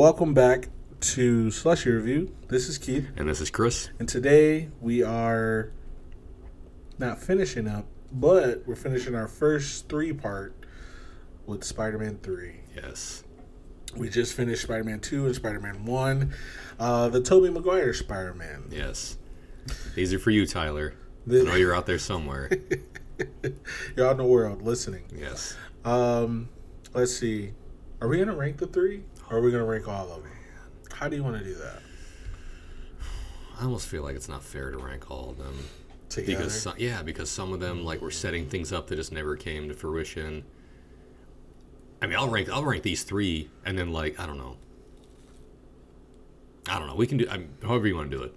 Welcome back to Slushy Review. This is Keith, And this is Chris. and today we are not finishing up, but we're finishing our first three part with Spider Man 3. Yes. We just finished Spider Man 2 and Spider Man 1, uh, the Tobey Maguire Spider Man. Yes. These are for you, Tyler. I know you're out there somewhere. You're out in the world listening. Yes. Um, let's see. Are we going to rank the three? Or are we going to rank all of them? How do you want to do that? I almost feel like it's not fair to rank all of them. Together? Because some, yeah, because some of them like were setting things up that just never came to fruition. I mean, I'll rank I'll rank these three, and then like I don't know. I don't know. We can do I'm, however you want to do it.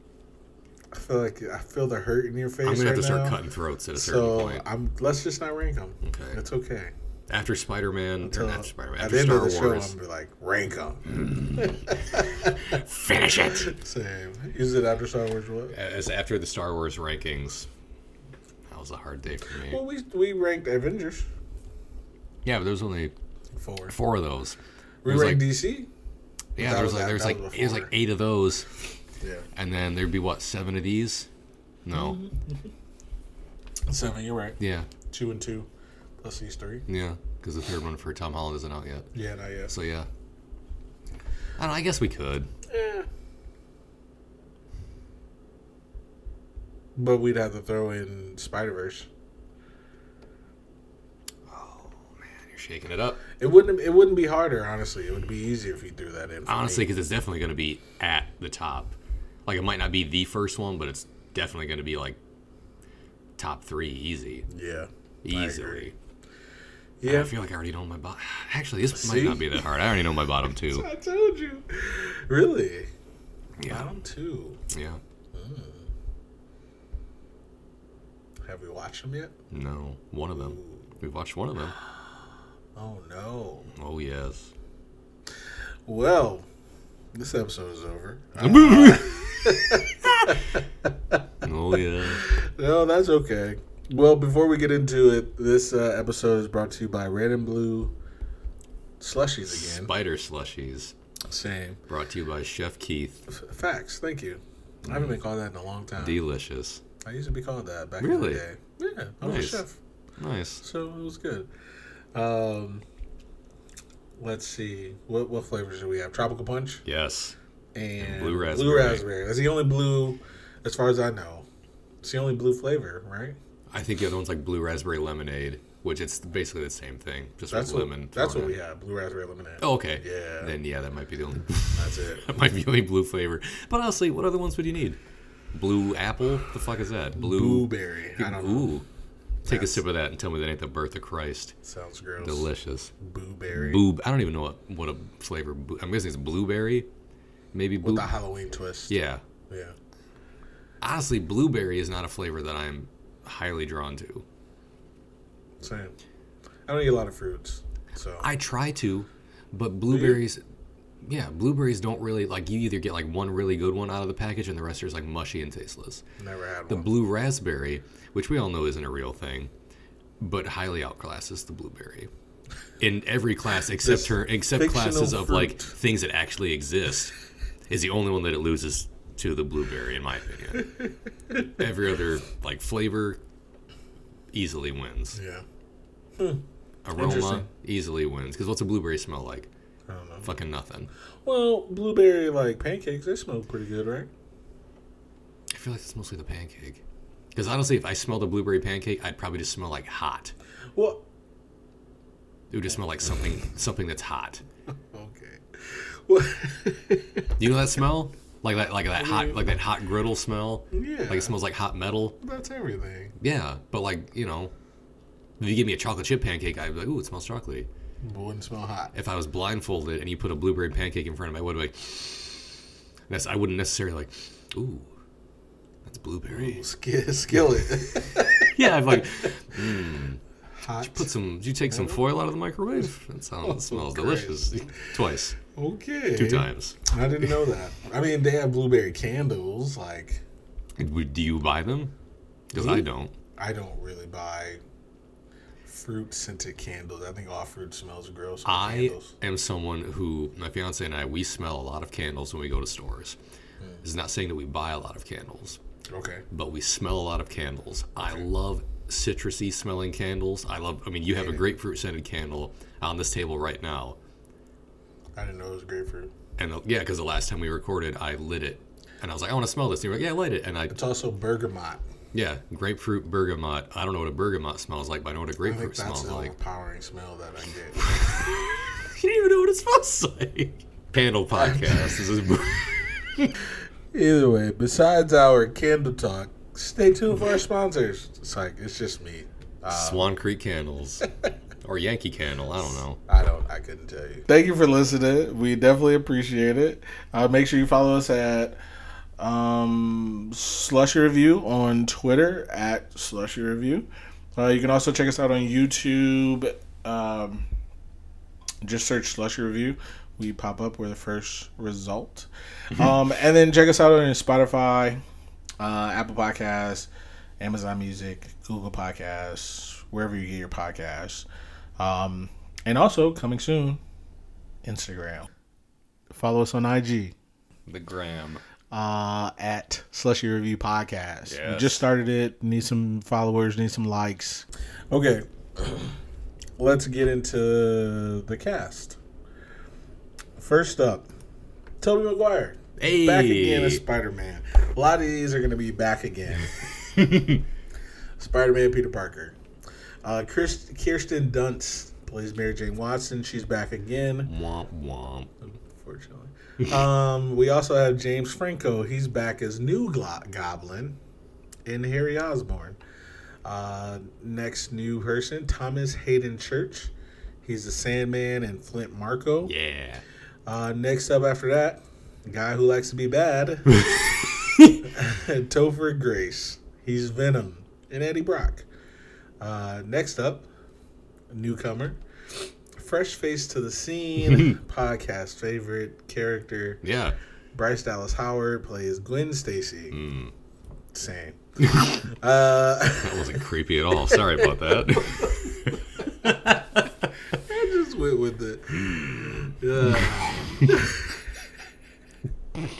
I feel like I feel the hurt in your face. I'm gonna have right to start cutting throats at a certain So point. I'm. Let's just not rank them. Okay. that's okay. After Spider-Man, or Until not Spider-Man, after Star of the show, Wars, I'm be like rank them. finish it. Same. Is it after Star Wars? What? As after the Star Wars rankings, that was a hard day for me. Well, we we ranked Avengers Yeah, but there was only four. four of those. We ranked like, DC. yeah, that there was was like there was that like was it was like eight of those, Yeah. and then there'd be what seven of these? No, mm-hmm. Seven. You're right. yeah, Two and two, plus these three. yeah, because the third one for Tom Holland isn't out yet. Yeah, not yet. So yeah, I don't. know, I guess we could. Eh. But we'd have to throw in Spider Verse. Oh man, you're shaking it up. It wouldn't. It wouldn't be harder, honestly. It would be easier if you threw that in. Honestly, because it's definitely going to be at the top. Like it might not be the first one, but it's definitely going to be like top three, easy, yeah, easily. Yeah, I feel like I already know my bottom. Actually, this See? might not be that hard. I already know my bottom two. I told you. Really? Yeah, Bottom two. yeah. Hmm. Have we watched them yet? No, one of them. We've watched one of them. Oh no. Oh yes. Well, this episode is over. Oh yeah. No, that's okay. Well, before we get into it, this uh, episode is brought to you by Red and Blue Slushies again. Spider slushies Same. brought to you by Chef Keith. F- facts. Thank you. I haven't been called that in a long time. Delicious. I used to be called that back Really? in the day. Yeah, I was Nice. a chef, Nice. so it was good. Um, let's see. What what flavors do we have? Tropical punch Yes. and blue Blue raspberry. raspberry. That's the only blue, as far as I know. It's the only blue flavor, right? I think the other one's like blue raspberry lemonade, which it's basically the same thing, just That's with what lemon. that's what in. we have. Blue raspberry lemonade. Oh, okay. Yeah. Then yeah, that might be the only. That's it. that might be the only blue flavor. But honestly, what other ones would you need? Blue apple? The fuck is that? Blue. Blueberry. I don't know. Ooh. Take That's- a sip of that and tell me that ain't the birth of Christ. Sounds gross. Delicious. Blueberry Boob. I don't even know what, what a flavor. boo- I'm guessing it's blueberry. Maybe with blue. the Halloween twist. Yeah. Yeah. Honestly, blueberry is not a flavor that I'm highly drawn to. Same. I don't eat a lot of fruits, so I try to, but blueberries, yeah, blueberries don't really like. You either get like one really good one out of the package, and the rest are just like mushy and tasteless. never had The one. blue raspberry, which we all know isn't a real thing, but highly outclasses the blueberry in every class except This her except fictional classes of like fruit. things that actually exist. Is the only one that it loses to the blueberry, in my opinion. Every other like flavor easily wins. yeah. Hmm. Aroma easily wins. Because what's a blueberry smell like? I don't know. Fucking nothing. Well, blueberry like pancakes, they smell pretty good, right? I feel like it's mostly the pancake. Because honestly, if I smelled a blueberry pancake, I'd probably just smell like hot. Well, It would just smell like something something that's hot. okay. Well, You know that smell? Like that like that hot like that hot griddle smell? yeah. Like it smells like hot metal? That's everything. Yeah. But like, you know, if you give me a chocolate chip pancake, I'd be like, ooh, it smells chocolatey. But wouldn't smell hot. If I was blindfolded and you put a blueberry pancake in front of me, I would be like that's I wouldn't necessarily like, ooh, that's blueberry. Ooh, sk- skillet. Yeah, be like, mm, hot. Put some. Did you take some foil out of the microwave? That sounds Oh, smells delicious. Twice, Okay. two times. I didn't know that. I mean, they have blueberry candles. Like, Do you buy them? Because I don't. I don't really buy fruit scented candles. I think all fruit smells gross. I candles. am someone who, my fiance and I, we smell a lot of candles when we go to stores. Hmm. It's not saying that we buy a lot of candles, Okay. but we smell a lot of candles. I love citrusy smelling candles. I love, I mean, you have a grapefruit scented candle on this table right now. I didn't know it was grapefruit. And the, yeah, because the last time we recorded, I lit it. And I was like, I want to smell this. And you were like, yeah, light it. And I, It's also bergamot. yeah, grapefruit bergamot. I don't know what a bergamot smells like, but I know what a I think grapefruit that's smells the like. overpowering smell that I get. You don't even know what it smells like. Candle podcast. This is Either way, besides our candle talk, stay tuned for our sponsors. It's like it's just me. Uh, Swan Creek Candles. or Yankee Candle. I don't know. I don't. I couldn't tell you. Thank you for listening. We definitely appreciate it. Uh, make sure you follow us at um, Slushy Review on Twitter at Slushy Review. Uh, you can also check us out on YouTube. Um, just search Slushy Review. We pop up. We're the first result. um, and then check us out on Spotify, uh, Apple Podcasts, Amazon Music, Google Podcasts, wherever you get your podcasts. Um, and also coming soon, Instagram. Follow us on IG The Gram. uh, at Slushy Review Podcast. We just started it. Need some followers. Need some likes. Okay, let's get into the cast. First up, Tobey Maguire. Hey. Back again as Spider Man. A lot of these are going to be back again. Spider Man Peter Parker. Uh, Chris, Kirsten Dunst plays Mary Jane Watson. She's back again, Womp womp. unfortunately. um, we also have James Franco. He's back as New Glo- Goblin in Harry Osborn. Uh, next new person, Thomas Haden Church. He's the Sandman and Flint Marko. Yeah. Uh, next up after that, guy who likes to be bad, Topher Grace. He's Venom and Eddie Brock. Uh, next up, newcomer, fresh face to the scene, podcast favorite character, Yeah. Bryce Dallas Howard plays Gwen Stacy. Mm. Same. uh, That wasn't creepy at all. Sorry about that. I just went with it. Yeah.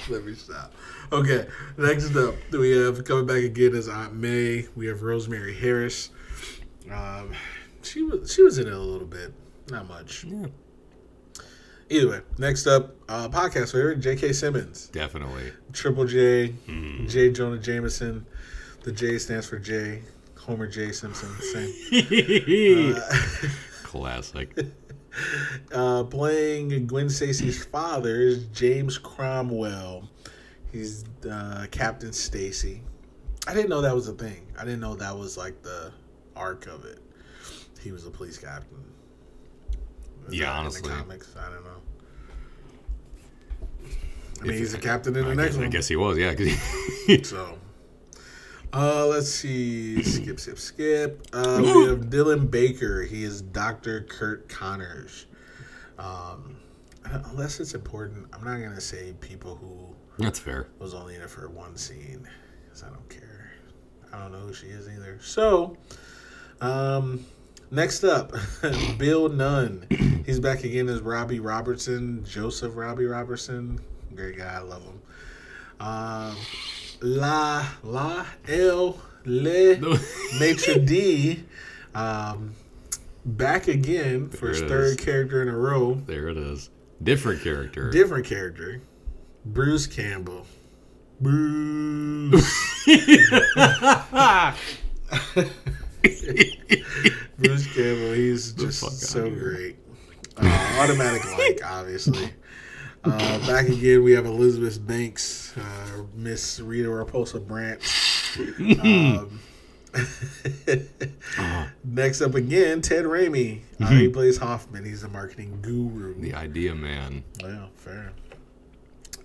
Let me stop. Okay, next up, we have coming back again as Aunt May. We have Rosemary Harris. Um, she was she was in it a little bit, not much. Yeah. Either way, next up, uh, podcast favorite J.K. Simmons, Definitely. Triple J, Mm. J. Jonah Jameson. The J stands for J. Homer J. Simpson. Same. Uh, Classic. Uh, playing Gwen Stacy's father is James Cromwell. He's uh, Captain Stacy. I didn't know that was a thing. I didn't know that was like the arc of it. He was a police captain. Yeah, honestly. In the comics, I don't know. I mean, If- he's a captain in the I next guess, I guess he was, yeah. he- So, uh, let's see. Skip, skip, skip. Uh, we have Dylan Baker. He is Dr. Curt Connors. Um, unless it's important, I'm not going to say people who That's fair. was only in it for one scene because I don't care. I don't know who she is either. So, um, next up, Bill Nunn. He's back again as Robbie Robertson, Joseph Robbie Robertson. Great guy, I love him. Um, La La El Le Maitre D. Um, back again for his third is. character in a row. There it is. Different character. Different character. Bruce Campbell. Bruce. Bruce Campbell, he's just so great. Uh, automatic like, obviously. Uh, back again, we have Elizabeth Banks, uh, Miss Rita Raposa Brant. Um, Oh, next up again, Ted Raimi. Uh, Mm-hmm. he plays Hoffman. He's a marketing guru. the idea man. Yeah, fair.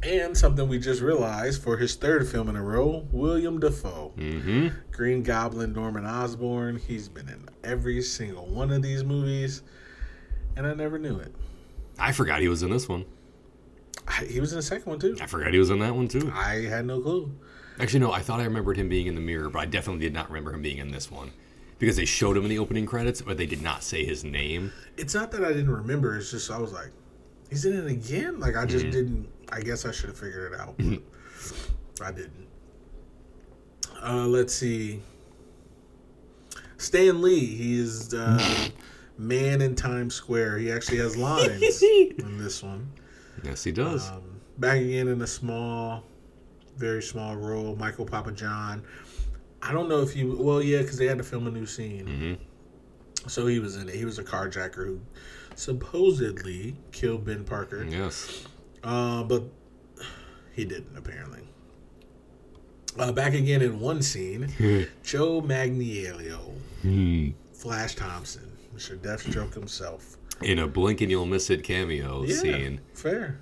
And something we just realized for his third film in a row, William Dafoe. Mm-hmm. Green Goblin, Norman Osborn. He's been in every single one of these movies, and I never knew it. I forgot he was in this one. I, he was in the second one too. I forgot he was in that one too. I had no clue. Actually, no, I thought I remembered him being in the mirror, but I definitely did not remember him being in this one. because they showed him in the opening credits, but they did not say his name. It's not that I didn't remember. It's just I was like, he's in it again. Like I just Mm-hmm. didn't. I guess I should have figured it out. I didn't. Uh, let's see. Stan Lee. He's uh, man in Times Square. He actually has lines in this one. Yes, he does. Um, back again in a small, very small role. Michael Papajohn. I don't know if he. Well, yeah, because they had to film a new scene. hmm So he was in it. He was a carjacker who supposedly killed Ben Parker. Yes. Uh, but he didn't, apparently. Uh, back again in one scene, Joe Manganiello, Hmm. Flash Thompson, Mr. Deathstroke himself. In a blink and you'll miss it cameo Yeah, scene. fair.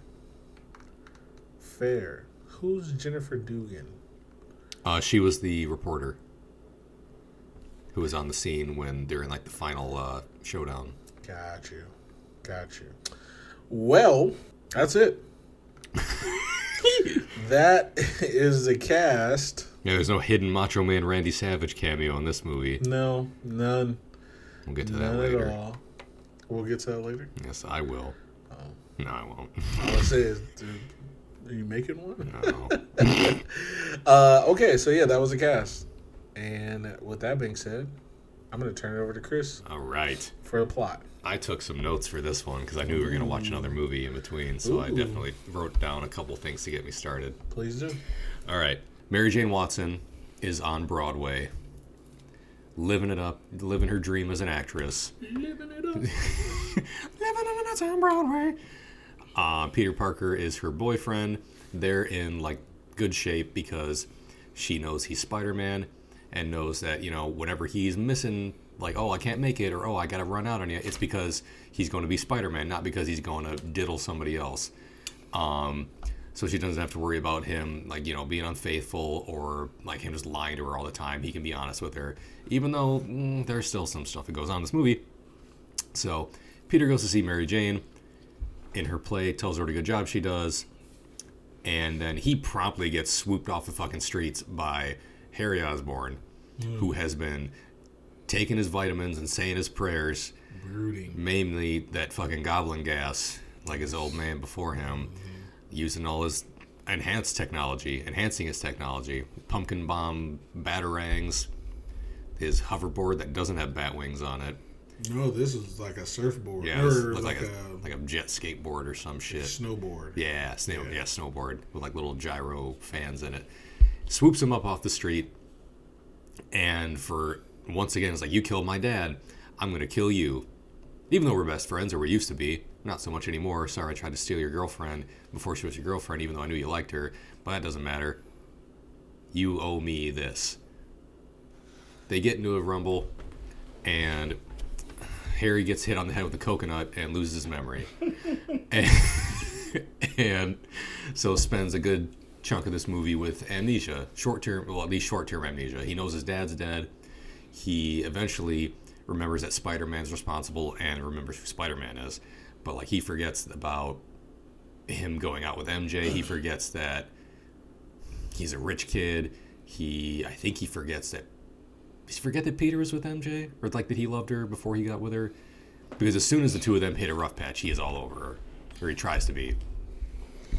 Fair. Who's Jennifer Dugan? Uh, she was the reporter who was on the scene when during like the final uh, showdown. Got you. Got you. Well, that's it. that is the cast. Yeah, there's no hidden Macho Man Randy Savage cameo in this movie. No, none. We'll get to that None later. at all. We'll get to that later. Yes, I will. Oh. No, I won't. All I say is, dude, are you making one? No. Uh, okay, so yeah, that was the cast. And with that being said, I'm going to turn it over to Chris All right. for the plot. I took some notes for this one because I knew we were going to watch another movie in between, so I definitely wrote down a couple things to get me started. Please do. All right. Mary Jane Watson is on Broadway, living it up, living her dream as an actress. Living it up. living it up on Broadway. Uh, Peter Parker is her boyfriend. They're in like good shape because she knows he's Spider Man and knows that you know whenever he's missing, like oh I can't make it or oh I gotta run out on you, it's because he's going to be Spider Man, not because he's going to diddle somebody else. Um, so she doesn't have to worry about him like you know being unfaithful or like him just lying to her all the time. He can be honest with her, even though mm, there's still some stuff that goes on in this movie. So Peter goes to see Mary Jane in her play, tells her what a good job she does, and then he promptly gets swooped off the fucking streets by Harry Osborn, who has been taking his vitamins and saying his prayers, Brooding. mainly that fucking goblin gas, like his old man before him, using all his enhanced technology, enhancing his technology, pumpkin bomb batarangs, his hoverboard that doesn't have bat wings on it. No, this is like a surfboard. Yeah, or like, like, a, like a jet skateboard or some shit. snowboard. Yeah, snow, Yeah. yeah. snowboard with like little gyro fans in it. Swoops him up off the street, and for once again, it's like you killed my dad. I'm gonna kill you, even though we're best friends or we used to be. Not so much anymore. Sorry, I tried to steal your girlfriend before she was your girlfriend, even though I knew you liked her. But that doesn't matter. You owe me this. They get into a rumble, and Harry gets hit on the head with a coconut and loses his memory. and, and so spends a good chunk of this movie with amnesia, short term, well, at least short term amnesia. He knows his dad's dead. He eventually remembers that Spider Man's responsible and remembers who Spider Man is. But, like, he forgets about him going out with MJ. He forgets that he's a rich kid. He, I think he forgets that. Does he forget that Peter was with MJ? Or, like, that he loved her before he got with her? Because as soon as the two of them hit a rough patch, he is all over her. Or he tries to be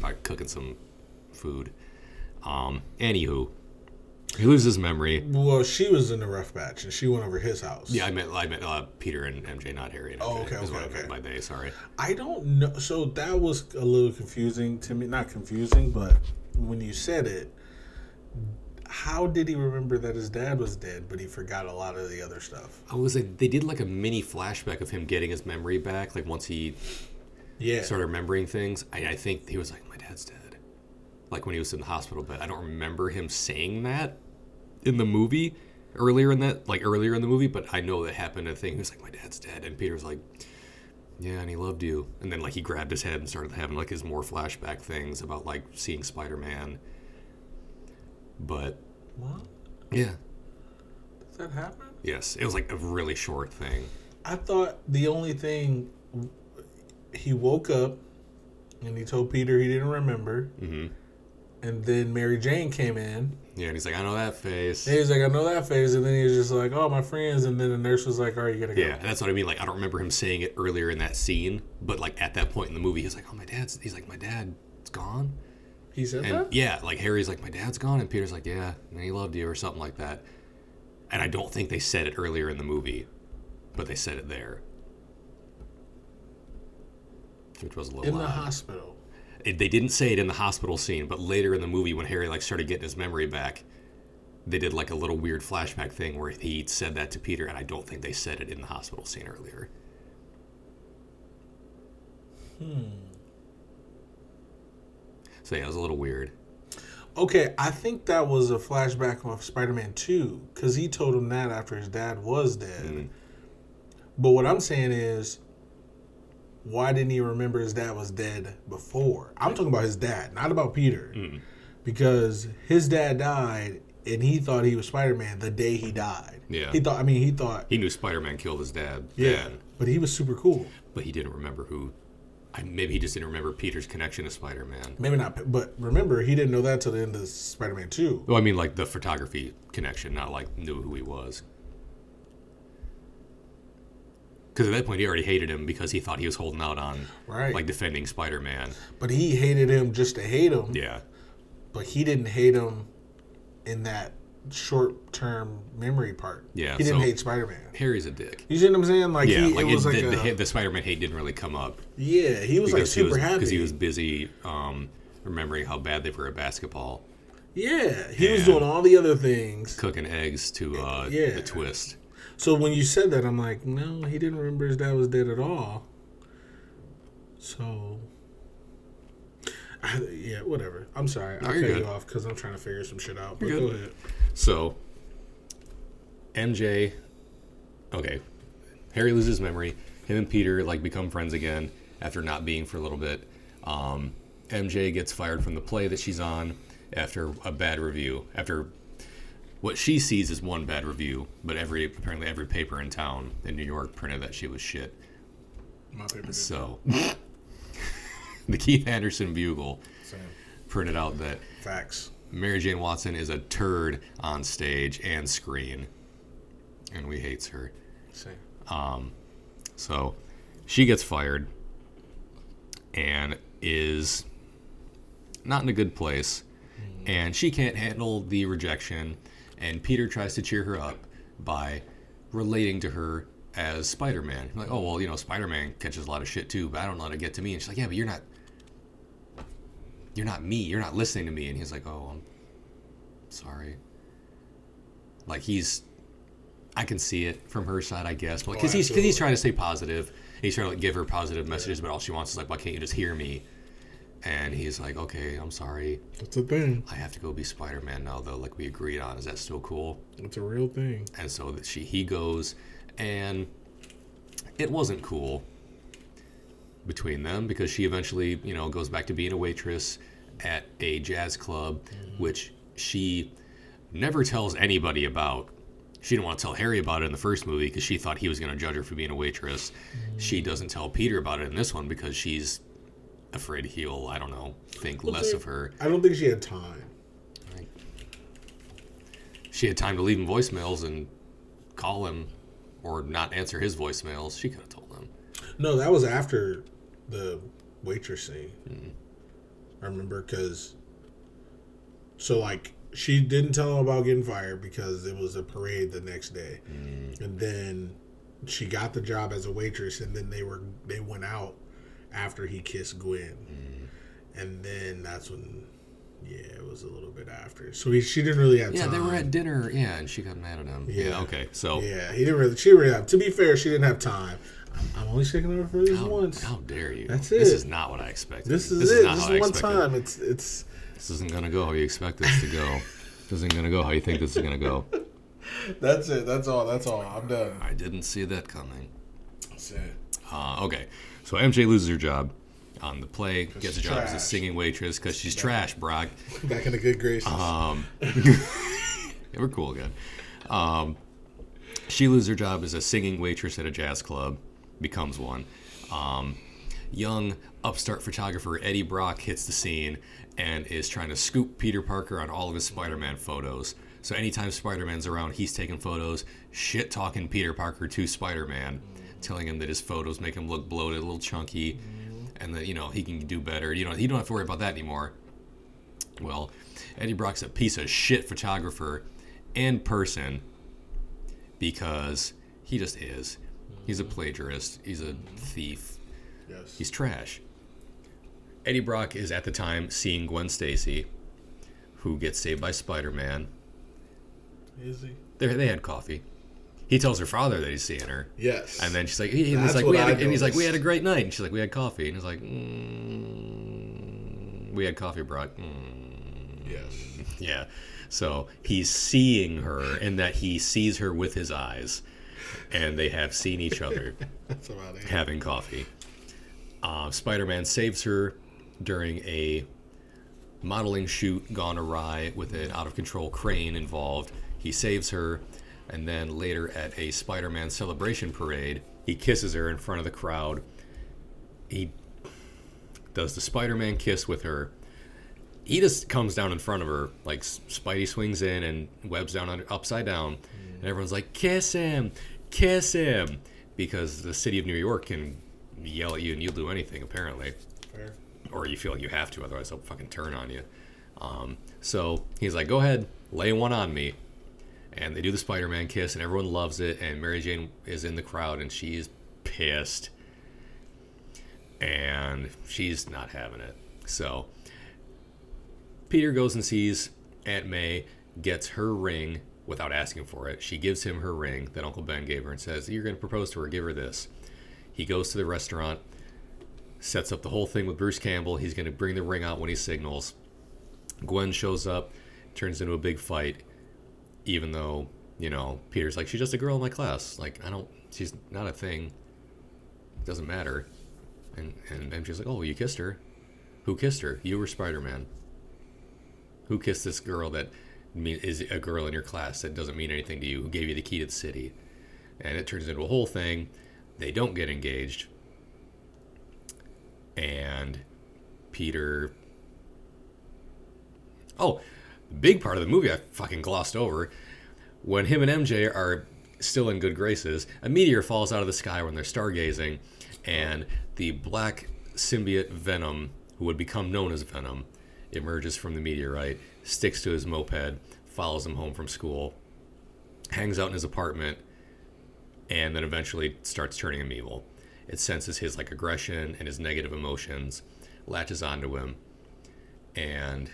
by cooking some food. Um, anywho, he loses memory. Well, she was in the rough patch, and she went over his house. Yeah, I meant I meant uh, Peter and MJ, not Harry and MJ. Oh, okay, what okay, I okay. by they. Sorry. I don't know. So that was a little confusing to me. Not confusing, but when you said it, how did he remember that his dad was dead, but he forgot a lot of the other stuff? I was like, they did like a mini flashback of him getting his memory back. Like once he Yeah. started remembering things, I, I think he was like, "My dad's dead." Like when he was in the hospital bed. I don't remember him saying that in the movie earlier in that, like earlier in the movie, but I know that happened. I think he was like, "My dad's dead," and Peter's like, "Yeah," and he loved you. And then like he grabbed his head and started having like his more flashback things about like seeing Spider Man. But What? yeah, Does that happen? yes, it was like a really short thing. I thought the only thing he woke up and he told Peter he didn't remember, hmm and then Mary Jane came in. Yeah, and he's like, I know that face. And he's like, I know that face, and then he was just like, oh, my friends, and then the nurse was like, all right, you gotta go. Yeah, that's what I mean. Like, I don't remember him saying it earlier in that scene, but like at that point in the movie, he's like, "Oh, my dad's." He's like, "My dad's gone." He said And that. yeah, like Harry's like, "My dad's gone," and Peter's like, "Yeah, and he loved you," or something like that. And I don't think they said it earlier in the movie, but they said it there, which was a little in the odd. hospital. It, they didn't say it in the hospital scene, but later in the movie, when Harry like started getting his memory back, they did like a little weird flashback thing where he said that to Peter, and I don't think they said it in the hospital scene earlier. Hmm. So yeah, it was a little weird. Okay, I think that was a flashback of Spider-Man Two, because he told him that after his dad was dead. Mm. But what I'm saying is, why didn't he remember his dad was dead before? I'm talking about his dad, not about Peter, Mm. because his dad died, and he thought he was Spider-Man the day he died. Yeah. he thought. I mean, he thought. He knew Spider-Man killed his dad. Yeah, then, but he was super cool. but he didn't remember who. Maybe he just didn't remember Peter's connection to Spider-Man. Maybe not, but remember, he didn't know that till the end of Spider-Man Two. Well, I mean, like the photography connection, not like knew who he was. Because at that point, he already hated him because he thought he was holding out on, Right. like defending Spider-Man. But he hated him just to hate him. Yeah, but he didn't hate him in that short term memory part. Yeah, he didn't so- hate Spider Man. Harry's a dick. You see what I'm saying? Like Yeah, he, like it was it, like the, a, the, the Spider-Man hate didn't really come up yeah, he was like super was happy because he was busy um, remembering how bad they were at basketball, yeah, he was doing all the other things. cooking eggs to uh, Yeah. the twist. So when you said that, I'm like, no, he didn't remember his dad was dead at all. So. I, yeah, whatever. I'm sorry. No, I you're cut good. you off because I'm trying to figure some shit out. But go ahead. So, MJ, okay, Harry loses memory. Him and Peter like become friends again after not being for a little bit. Um, MJ gets fired from the play that she's on after a bad review. After what she sees is one bad review, but every apparently every paper in town in New York printed that she was shit. My paper. So, the Keith Anderson Bugle same. printed out that Facts. Mary Jane Watson is a turd on stage and screen, and we hates her. Same. Um, so she gets fired and is not in a good place, mm. and she can't handle the rejection. And Peter tries to cheer her up by relating to her as Spider-Man. Like, oh well, you know, Spider-Man catches a lot of shit too, but I don't let it get to me. And she's like, yeah, but you're not. You're not me. You're not listening to me. And he's like, oh, I'm sorry. Like he's I can see it from her side, I guess, because Oh, he's because he's trying to stay positive. He's trying to like give her positive messages, but all she wants is like, why can't you just hear me? And he's like, okay, I'm sorry. That's a thing. I have to go be Spider Man now, though. Like we agreed on. Is that still cool? It's a real thing. And so that she he goes, and it wasn't cool between them because she eventually, you know, goes back to being a waitress at a jazz club, mm-hmm. which she never tells anybody about. She didn't want to tell Harry about it in the first movie because she thought he was going to judge her for being a waitress. Mm-hmm. She doesn't tell Peter about it in this one because she's afraid he'll, I don't know, think less of her. I don't think she had time. She had time to leave him voicemails and call him or not answer his voicemails. She could have told him. No, that was after the waitress scene. Hmm. I remember because, so like she didn't tell him about getting fired because it was a parade the next day, Hmm. and then she got the job as a waitress, and then they were they went out after he kissed Gwen, Hmm. and then that's when. Yeah, it was a little bit after. So he, she didn't really have time. Yeah, time. they were at dinner. Yeah, and she got mad at him. Yeah. Yeah. okay. So Yeah, he didn't really. She didn't really have. To be fair, she didn't have time. I'm, I'm only sticking her for this how, once. how dare you? That's it. This is not what I expected. This is it. not Just how I one time. It's it's. This isn't gonna go how you expect this to go. this isn't gonna go how you think this is gonna go. That's it. That's all. That's all. I'm done. I didn't see that coming. That's it. Uh, okay, so MJ loses her job on the play, gets a job as a singing waitress because she's trash, Brock. Back in the good graces. Um, yeah, we're cool again. Um, she loses her job as a singing waitress at a jazz club, becomes one. Um, young upstart photographer Eddie Brock hits the scene and is trying to scoop Peter Parker on all of his Spider-Man photos. So anytime Spider-Man's around, he's taking photos, shit talking Peter Parker to Spider-Man, telling him that his photos make him look bloated, a little chunky, and that you know he can do better. You know he don't have to worry about that anymore. Well, Eddie Brock's a piece of shit photographer and person because he just is. He's a mm-hmm. plagiarist. He's a mm-hmm. thief. Yes. He's trash. Eddie Brock is at the time seeing Gwen Stacy, who gets saved by Spider Man. Is he? They they had coffee. He tells her father that he's seeing her, Yes. and then she's like, he, he's like, we had, a, and he's like, we had a great night, and she's like, we had coffee, and he's like, mm, we had coffee, Brock. Mm, Yes. yeah. So he's seeing her, and that he sees her with his eyes, and they have seen each other. Having coffee. Uh, Spider Man saves her during a modeling shoot gone awry with an out of control crane involved. He saves her, and then later at a Spider Man celebration parade, he kisses her in front of the crowd. He does the Spider Man kiss with her. He just comes down in front of her, like Spidey swings in and webs down under, upside down, and everyone's like, "Kiss him, kiss him," because the city of New York can yell at you and you'll do anything apparently, Fair. or you feel like you have to, otherwise they'll fucking turn on you. Um, so he's like, "Go ahead, lay one on me," and they do the Spider-Man kiss, and everyone loves it. And Mary Jane is in the crowd, and she's pissed, and she's not having it. So Peter goes and sees Aunt May, gets her ring without asking for it. She gives him her ring that Uncle Ben gave her and says, You're going to propose to her, give her this. He goes to the restaurant, sets up the whole thing with Bruce Campbell. He's going to bring the ring out when he signals. Gwen shows up, turns into a big fight, even though, you know, Peter's like, She's just a girl in my class. Like, I don't, she's not a thing. It Doesn't matter. And, and, she's like, Oh, you kissed her. Who kissed her? You were Spider Man. Who kissed this girl that is a girl in your class that doesn't mean anything to you? Who gave you the key to the city? And it turns into a whole thing. They don't get engaged. And Peter. Oh, the big part of the movie I fucking glossed over. When him and MJ are still in good graces, a meteor falls out of the sky when they're stargazing, and the black symbiote Venom, who would become known as Venom, emerges from the meteorite, sticks to his moped, follows him home from school, hangs out in his apartment, and then eventually starts turning him evil. It senses his like aggression and his negative emotions, latches onto him, and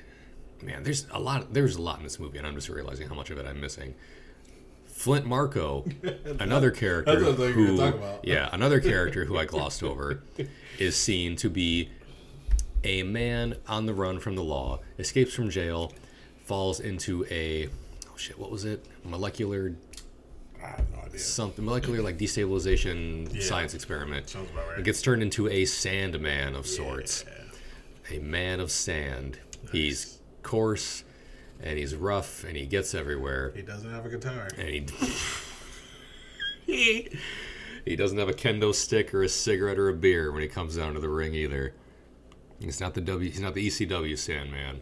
man, there's a lot. There's a lot in this movie, and I'm just realizing how much of it I'm missing. Flint Marko, another character that's what I thought you who, talk about. yeah, another character who I glossed over, is seen to be a man on the run from the law, escapes from jail, falls into a oh shit, what was it? Molecular I have no idea. something molecular like destabilization Yeah. science experiment. Sounds about right. It gets turned into a sand man of sorts. A man of sand. He's coarse and he's rough and he gets everywhere. He doesn't have a guitar. And he he, he doesn't have a kendo stick or a cigarette or a beer when he comes down to the ring either. He's not the W he's not the ECW Sandman.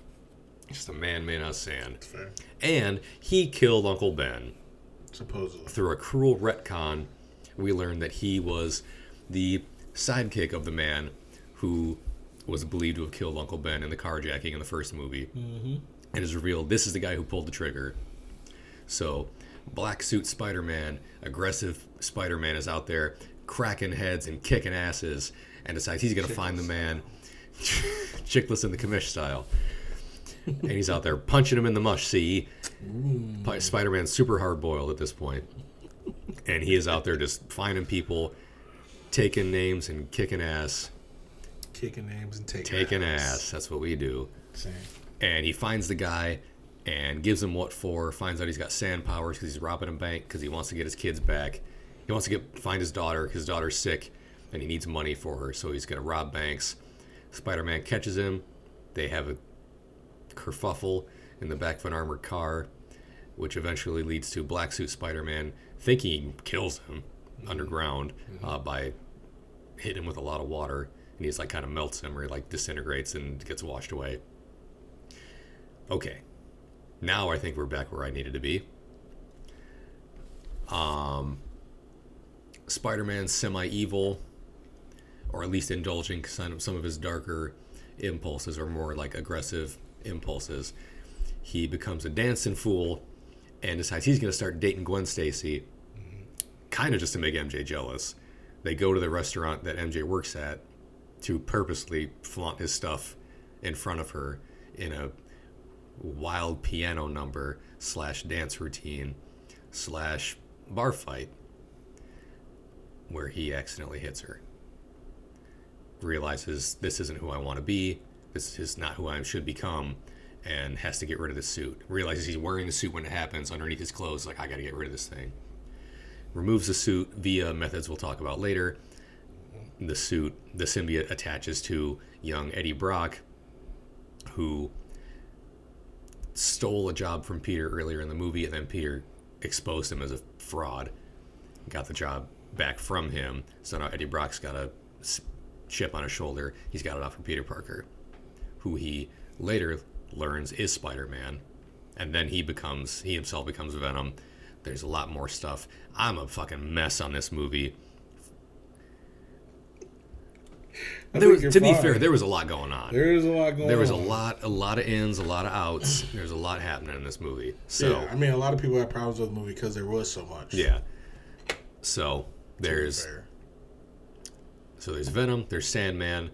He's just a man made out of sand. Fair. And he killed Uncle Ben Supposedly. through a cruel retcon, we learned that he was the sidekick of the man who was believed to have killed Uncle Ben in the carjacking in the first movie. Mm-hmm. And is revealed this is the guy who pulled the trigger. So, black suit Spider Man, aggressive Spider Man is out there cracking heads and kicking asses and decides he's going to find the man. Chickless in the commish style. and he's out there punching him in the mush, see? Spider Man's super hard boiled at this point. And he is out there just finding people, taking names and kicking ass. Kicking names and taking Taking ass. That's what we do. Same. And he finds the guy and gives him what for. Finds out he's got sand powers because he's robbing a bank because he wants to get his kids back. He wants to get find his daughter. His daughter's sick and he needs money for her, so he's going to rob banks. Spider Man catches him. They have a kerfuffle in the back of an armored car, which eventually leads to Black Suit Spider Man thinking he kills him underground uh, by hitting him with a lot of water. And he's like kind of melts him or like disintegrates and gets washed away. Okay, now I think we're back where I needed to be. Um, Spider-Man semi-evil, or at least indulging some some of his darker impulses or more like aggressive impulses. He becomes a dancing fool and decides he's going to start dating Gwen Stacy, kind of just to make MJ jealous. They go to the restaurant that MJ works at to purposely flaunt his stuff in front of her in a wild piano number slash dance routine slash bar fight where he accidentally hits her. Realizes this isn't who I want to be, this is not who I should become, and has to get rid of the suit. Realizes he's wearing the suit when it happens underneath his clothes, like, I gotta get rid of this thing. Removes the suit via methods we'll talk about later. The suit, the symbiote attaches to young Eddie Brock, who stole a job from Peter earlier in the movie, and then Peter exposed him as a fraud. Got the job back from him. So now Eddie Brock's got a chip on his shoulder. He's got it off from Peter Parker, who he later learns is Spider Man. And then he becomes, he himself becomes Venom. There's a lot more stuff. I'm a fucking mess on this movie. I There was, to you're be fair, there was a lot going on. there is a lot going. There was a on. lot, a lot of ins, a lot of outs. There's a lot happening in this movie. So yeah, I mean, a lot of people had problems with the movie because there was so much. yeah. So there's so there's Venom, there's Sandman,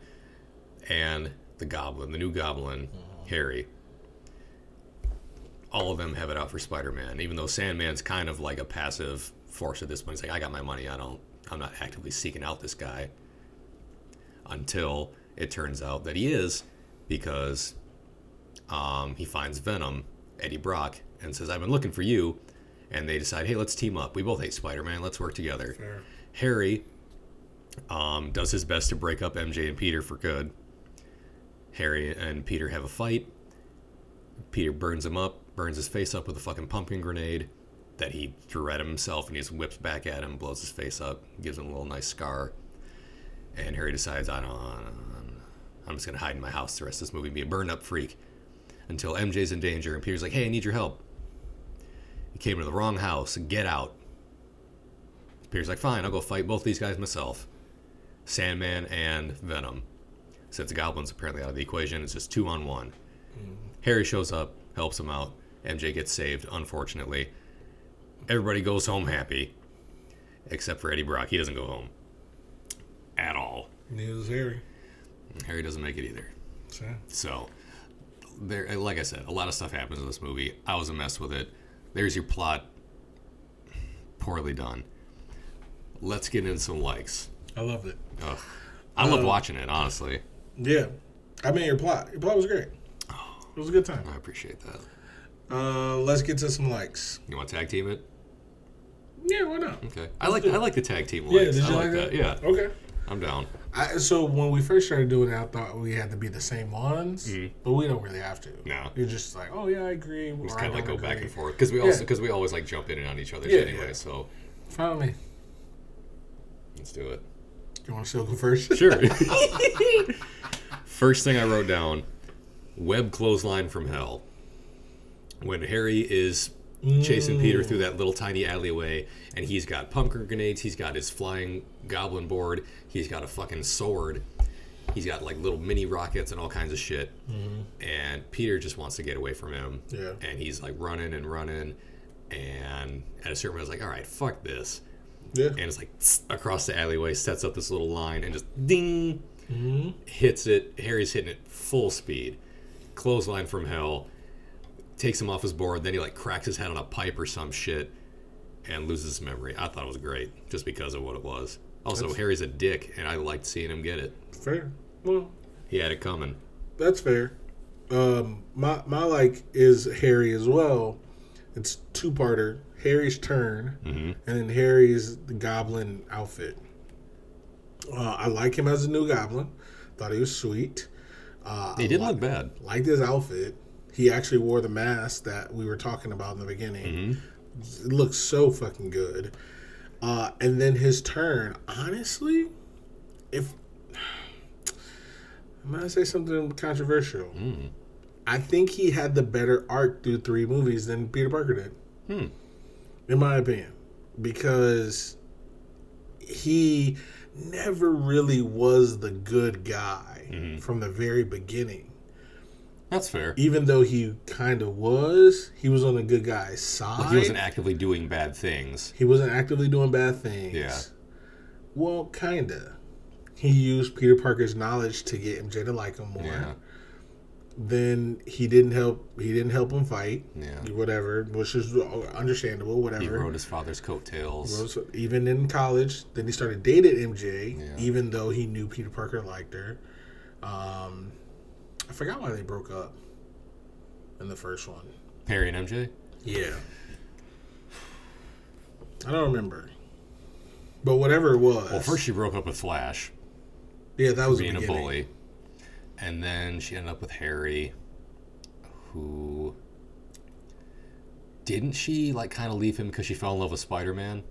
and the Goblin, the new Goblin, Mm-hmm. Harry. All of them have it out for Spider-Man, even though Sandman's kind of like a passive force at this point. He's like, I got my money. I don't. I'm not actively seeking out this guy. Until it turns out that he is, because um, he finds Venom, Eddie Brock, and says, "I've been looking for you." And they decide, "Hey, let's team up. We both hate Spider-Man. Let's work together." Fair. Harry um, does his best to break up MJ and Peter for good. Harry and Peter have a fight. Peter burns him up, burns his face up with a fucking pumpkin grenade that he threw at himself, and he just whips back at him, blows his face up, gives him a little nice scar. And Harry decides, I don't, I'm just gonna hide in my house the rest of this movie, be a burned up freak, until MJ's in danger, and Peter's like, Hey, I need your help. You came to the wrong house. Get out. Peter's like, fine, I'll go fight both these guys myself. Sandman and Venom. Since the Goblin's apparently out of the equation, it's just two on one. Mm. Harry shows up, helps him out. MJ gets saved, unfortunately. Everybody goes home happy, except for Eddie Brock. He doesn't go home at all. Neither is Harry. Harry doesn't make it either. So, So, there, like I said, a lot of stuff happens in this movie. I was a mess with it. There's your plot. Poorly done. Let's get in some likes. I loved it. Ugh. I love Uh, watching it, honestly. Yeah, I mean, your plot. Your plot was great. It was a good time. I appreciate that. Uh, let's get to some likes. You want to tag team it? Yeah, why not? Okay. I like I like the tag team likes. Yeah, did you I like that? Yeah, Okay. I'm down. I, so when we first started doing it, I thought we had to be the same ones, Mhm. but we don't really have to. No. You're just like, oh yeah, I agree. We just kind of like go don't back and forth because we also because we always like jump in and on each other's Yeah, anyway. yeah. So me. let's do it. You want to still go first? Sure. First thing I wrote down: web clothesline from hell. When Harry is chasing Peter through that little tiny alleyway, and he's got pumpkin grenades, he's got his flying goblin board, he's got a fucking sword, he's got like little mini rockets and all kinds of shit. And Peter just wants to get away from him. Yeah. And he's like running and running, and at a certain point, I was like, "All right, fuck this." yeah. and it's like tss, across the alleyway, sets up this little line, and just ding Mm-hmm. hits it. Harry's hitting it full speed, clothesline from hell, takes him off his board. Then he like cracks his head on a pipe or some shit, and loses his memory. I thought it was great just because of what it was. Also, That's- Harry's a dick, and I liked seeing him get it. Fair. Well, He had it coming. that's fair. Um, my my like is Harry as well. It's two parter. Harry's turn, hmm and then Harry's the Goblin outfit. Uh, I like him as a new Goblin. Thought he was sweet. Uh, He didn't look bad. liked his outfit. He actually wore the mask that we were talking about in the beginning. hmm It looks so fucking good. Uh, and then his turn, honestly, if I'm gonna say something controversial. Mm. I think he had the better arc through three movies than Peter Parker did. Hmm. In my opinion. Because he never really was the good guy Mhm. from the very beginning. That's fair. Even though he kind of was, he was on the good guy's side. Like he wasn't actively doing bad things. He wasn't actively doing bad things. Yeah. Well, kinda. He used Peter Parker's knowledge to get MJ to like him more. Yeah. Then he didn't help. He didn't help him fight. Yeah. Whatever, which is understandable. Whatever. He rode his father's coattails. Rose- even in college, then he started dating MJ, Yeah. even though he knew Peter Parker liked her. Um, I forgot why they broke up in the first one. Perry and MJ. Yeah. I don't remember. But whatever it was. Well, first she broke up with Flash, yeah, that was the being a bully, and then she ended up with Harry, who didn't she like kind of leave him because she fell in love with Spider Man?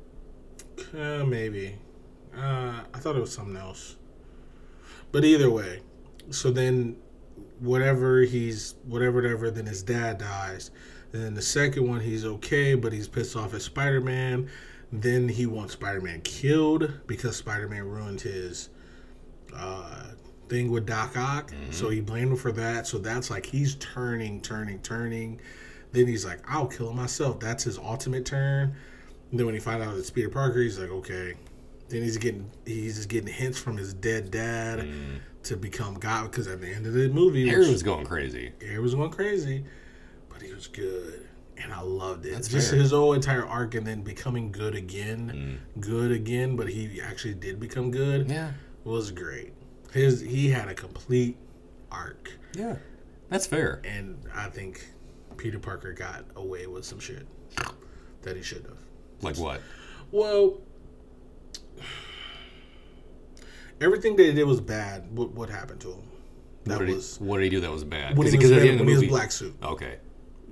Uh, maybe. Uh, I thought it was something else. But either way, so then whatever he's whatever whatever, then his dad dies. And then the second one he's okay, but he's pissed off at Spider Man. Then he wants Spider Man killed because Spider Man ruined his uh, thing with Doc Ock. So he blamed him for that. So that's like he's turning, turning, turning. Then he's like, I'll kill him myself. That's his ultimate turn. And then when he finds out it's Peter Parker, he's like, okay. Then he's getting he's just getting hints from his dead dad to become God because at the end of the movie, which- was going crazy. Harry was going crazy, but he was good, and I loved it. That's Just fair. his whole entire arc, and then becoming good again, Mm. good again. But he actually did become good. Yeah, Was great. His he had a complete arc, yeah, that's fair. and I think Peter Parker got away with some shit that he should have. Like what? Well, everything they did was bad. What, what happened to him? That What did, was he, what did he do that was bad? Because at the end of the movie, black suit. okay,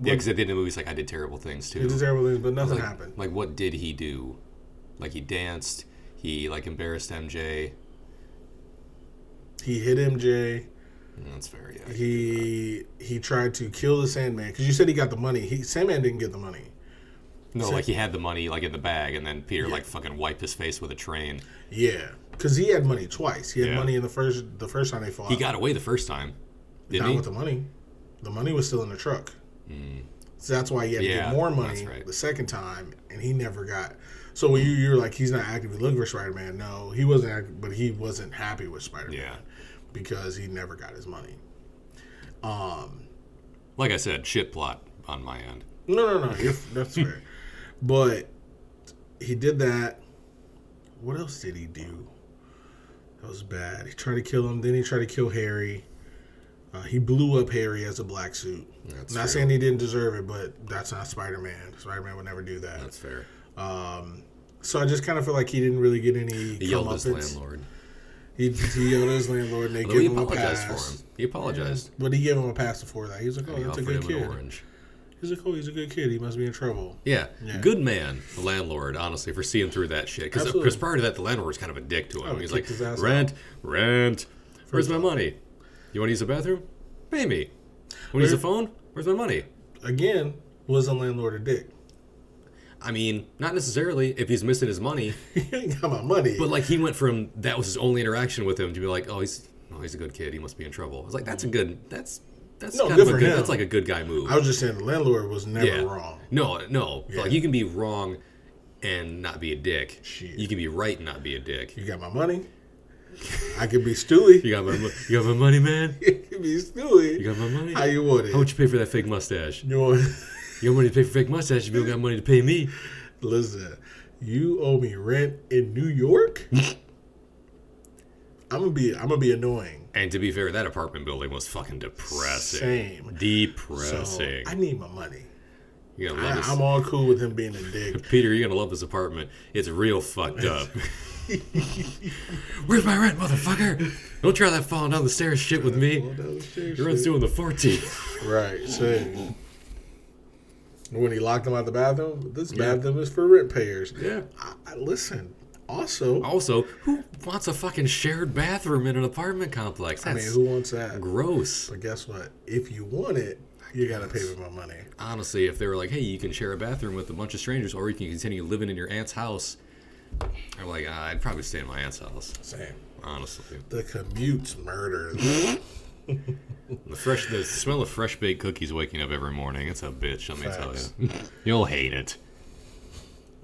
yeah, because at the end of the movie, he's like, I did terrible things too. He did terrible things, but nothing like, happened. Like, what did he do? Like, he danced. He like embarrassed MJ. He hit MJ. That's fair. Yeah. He he tried to kill the Sandman because you said he got the money. He Sandman didn't get the money. No, like he had the money like in the bag, and then Peter like fucking wiped his face with a train. Yeah, because he had money twice. He had Yeah. money in the first the first time they fought. He got away the first time, didn't not he? with the money. The money was still in the truck. So that's why he had to get more money right. the second time, and he never got. So when you you're like he's not actively looking for Spider Man. No, he wasn't. Act, but he wasn't happy with Spider Man Yeah. because he never got his money. Um, Like I said, shit plot on my end. No, no, no. You're, that's fair. But he did that. What else did he do? That was bad. He tried to kill him. Then he tried to kill Harry. Uh, he blew up Harry as a black suit. That's not true. saying he didn't deserve it, but that's not Spider Man. Spider Man would never do that. That's fair. Um, so I just kind of feel like he didn't really get any. He yelled at his landlord. He, he yelled at his landlord, and they gave him a pass. for him. He apologized. But he gave him a pass before that. He was like, "Oh, that's a good kid." an orange. He's like, "Oh, he's a good kid. He must be in trouble." Yeah. Yeah. good man, the landlord. Honestly, for seeing through that shit, because uh, Absolutely. prior to that, the landlord was kind of a dick to him. Oh, He's like, kicked his ass rent, rent. Where's my money? You want to use the bathroom? Pay me. Want to use the phone? Where's my money? Again, was the landlord a dick? I mean, not necessarily if he's missing his money, he ain't got my money. but like he went from that was his only interaction with him to be like, oh, he's oh, he's a good kid. He must be in trouble. I was like, that's a good. That's that's No, kind good of a for good. him. That's like a good guy move. I was just saying the landlord was never yeah. wrong. No, no. Yeah. Like you can be wrong and not be a dick. Shit. You can be right and not be a dick. You got my money. I could be Stewie. You got my mo- you got my money, man. You could be Stewie. You got my money. How you want it? How much you pay for that fake mustache? You want? You got money to pay for fake mustache. You don't got money to pay me. Listen, you owe me rent in New York. I'm gonna be. I'm gonna be annoying. And to be fair, that apartment building was fucking depressing. Same. So Depressing. I need my money. you're gonna I, love this. I'm all cool with him being a dick. Peter, you're gonna love this apartment. It's real fucked up. Where's my rent, motherfucker? Don't try that falling down the stairs shit with me. Your rent's due on the 14th. Right. Same. When he locked him out the bathroom, this bathroom is for rent payers. Yeah. I, I listen. Also, Also, who wants a fucking shared bathroom in an apartment complex? I mean, who wants that? gross. But guess what? If you want it, you gotta pay me my money. Honestly, if they were like, "Hey, you can share a bathroom with a bunch of strangers, or you can continue living in your aunt's house," I'm like, ah, "I'd probably stay in my aunt's house." Same. Honestly, The commute's murder. the fresh, the smell of fresh baked cookies waking up every morning—it's a bitch. Let me Facts. tell you, you'll hate it.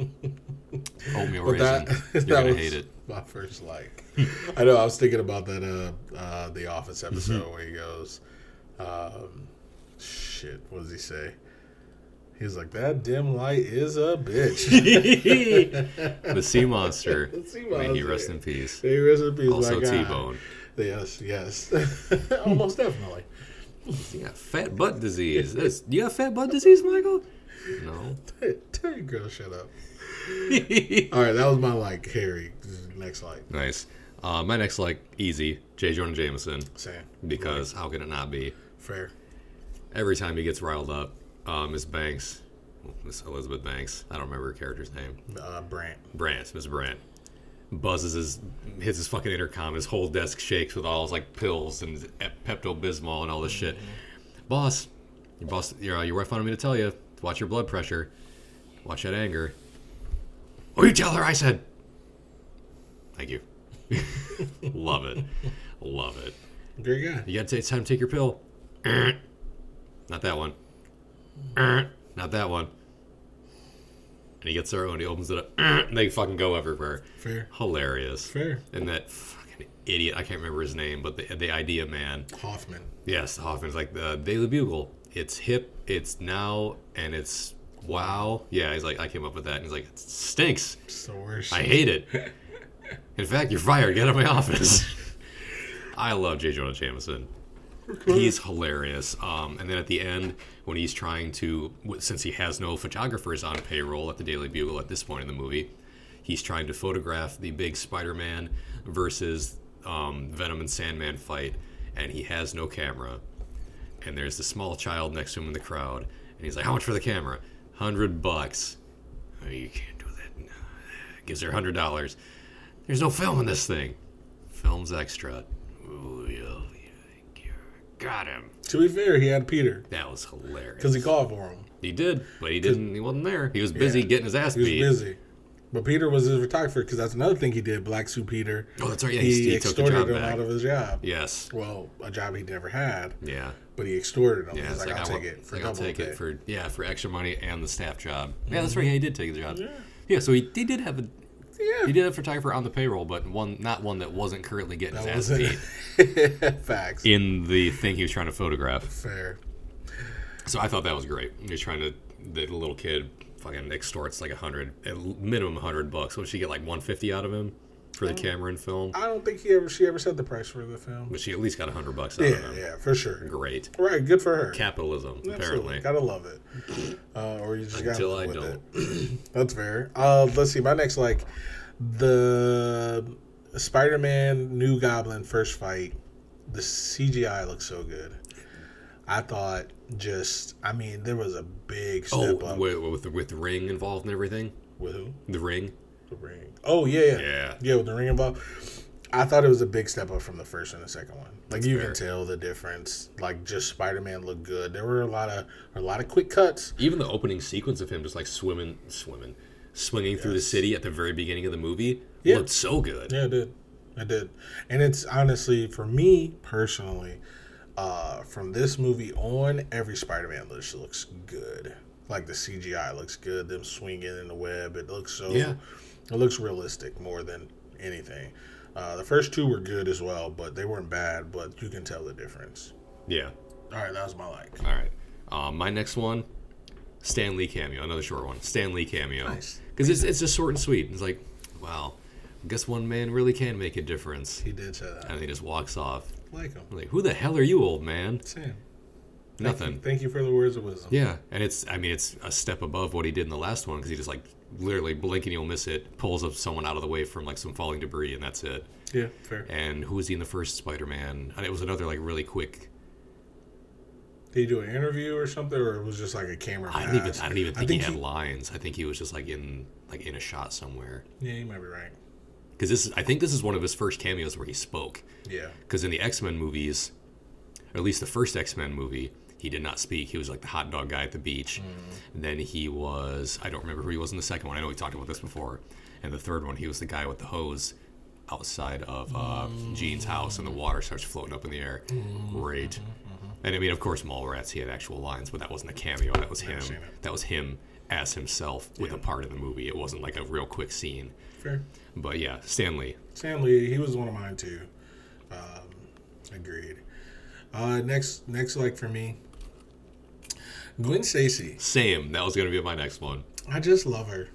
Oatmeal But raisin, that, you're that gonna hate it. my first like. I know. I was thinking about that. Uh, uh, the Office episode Mm-hmm. where he goes, um, "Shit, what does he say?" He's like, "That dim light is a bitch." the sea monster. The sea May he rest in peace. Hey, rest in peace, Also. T-bone. Yes, yes, almost definitely. You got fat butt disease. This, you got fat butt disease, Michael? No. Hey, tell your girl shut up. All right, that was my like Harry. Next like nice. Uh, my next like easy, J. Jonah Jameson, Sam because how can it not be? fair. Every time he gets riled up, uh, Miss Banks, Miss Elizabeth Banks, I don't remember her character's name. Uh, Brant. Brant, Miss Brant, buzzes his, hits his fucking intercom. His whole desk shakes with all his like pills and Pepto Bismol and all this shit. Boss, your boss, your uh, your wife wanted me to tell you, watch your blood pressure, watch that anger. Oh, you tell her I said. Thank you. Love it, love it. Very good. You gotta take it's time to take your pill. Er. Not that one. Er. Not that one. And he gets there and he opens it up. Er. And they fucking go everywhere. Fair. Hilarious. Fair. And that fucking idiot, I can't remember his name, but the, the idea man. Hoffman. Yes, Hoffman's like the Daily Bugle. It's hip, it's now, and it's wow. Yeah, he's like, I came up with that. And he's like, it stinks. It's the worst. I hate it. In fact, you're fired. Get out of my office. I love J. Jonah Jameson. He's hilarious. Um, and then at the end, when he's trying to, since he has no photographers on payroll at the Daily Bugle at this point in the movie, he's trying to photograph the big Spider-Man versus um, Venom and Sandman fight, and he has no camera. And there's the small child next to him in the crowd, and he's like, "How much for the camera? Hundred bucks." "Oh, you can't do that. Gives her hundred dollars. There's no film in this thing. Film's extra. Ooh, got him. To be fair, he had Peter That was hilarious. because he called for him. he did, but he didn't. He wasn't there. He was busy Yeah. getting his ass He was beat. busy. But Peter was his photographer because that's another thing he did. Black Suit Peter. Oh, that's right. Yeah, he, he, he took the extorted him back. out of his job. yes. Well, a job he never had, Yeah. but he extorted him. Yeah. He's like, like, I'll take it for like, I'll take it for yeah for extra money and the staff job. Yeah, that's mm-hmm. right. Yeah, he did take the job. Yeah. so he, he did have a yeah. he did have a photographer on the payroll, but one not one that wasn't currently getting That his ass beat Facts. in the thing he was trying to photograph. Fair. So I thought that was great. He was trying to the little kid fucking extorts like a hundred, minimum a hundred bucks. What she get like one fifty out of him for the Cameron film? I don't think he ever she ever said the price for the film. But she at least got a hundred bucks out Yeah, of him. yeah, for sure. Great Right, good for her. capitalism, Absolutely. apparently. Gotta love it. Uh, or you just gotta Until live I with it. That's fair. Uh, let's see. My next, like, the Spider Man New Goblin first fight, the CGI looks so good. I thought just, I mean, there was a big Oh, step up. with, with the, with the ring involved and everything. With who? The ring. The ring. Oh, yeah, yeah. Yeah. Yeah, with the ring involved. I thought it was a big step up from the first and the second one. Like you fair. can tell the difference. Like just Spider Man looked good. There were a lot of a lot of quick cuts. Even the opening sequence of him just like swimming, swimming, swinging through the city at the very beginning of the movie Yeah. looked so good. Yeah, I did. I did. And it's honestly, for me personally, uh, from this movie on, every Spider Man looks looks good. Like the CGI looks good. Them swinging in the web, it looks so. Yeah. It looks realistic more than anything. Uh, the first two were good as well, but they weren't bad. But you can tell the difference. Yeah. All right, that was my like. All right. Um, my next one, Stan Lee cameo, another short one. Stan Lee cameo. Nice. Because it's, it's just short and sweet. It's like, wow, I guess one man really can make a difference. He did say that. And he just walks off. Like him. I'm like, who the hell are you, old man? Sam. Thank Nothing. you, thank you for the words of wisdom. Yeah, and it's I mean it's a step above what he did in the last one because he just like literally blink and you'll miss it, pulls up someone out of the way from like some falling debris and that's it. Yeah, fair. And who was he in the first Spider-Man? And it was another like really quick. Did he do an interview or something, or it was just like a camera? I don't even? I don't even think, he had he- lines. I think he was just like in like in a shot somewhere. Yeah, you might be right. Because this is I think this is one of his first cameos where he spoke. Yeah. Because in the X Men movies, or at least the first X Men movie, he did not speak. He was like the hot dog guy at the beach. Then he was I don't remember who he was in the second one. I know we talked about this before. And the third one, he was the guy with the hose outside of uh, Jean's house, and the water starts floating up in the air. Great. And I mean, of course, Mallrats, he had actual lines, but that wasn't a cameo. That was him. That was him as himself with a part in the movie. It wasn't like a real quick scene. Fair. But yeah, Stan Lee. Stanley, he was one of mine too. Um, agreed. Uh, next, next, like for me, Gwen Stacy. Same. That was to be my next one. I just love her.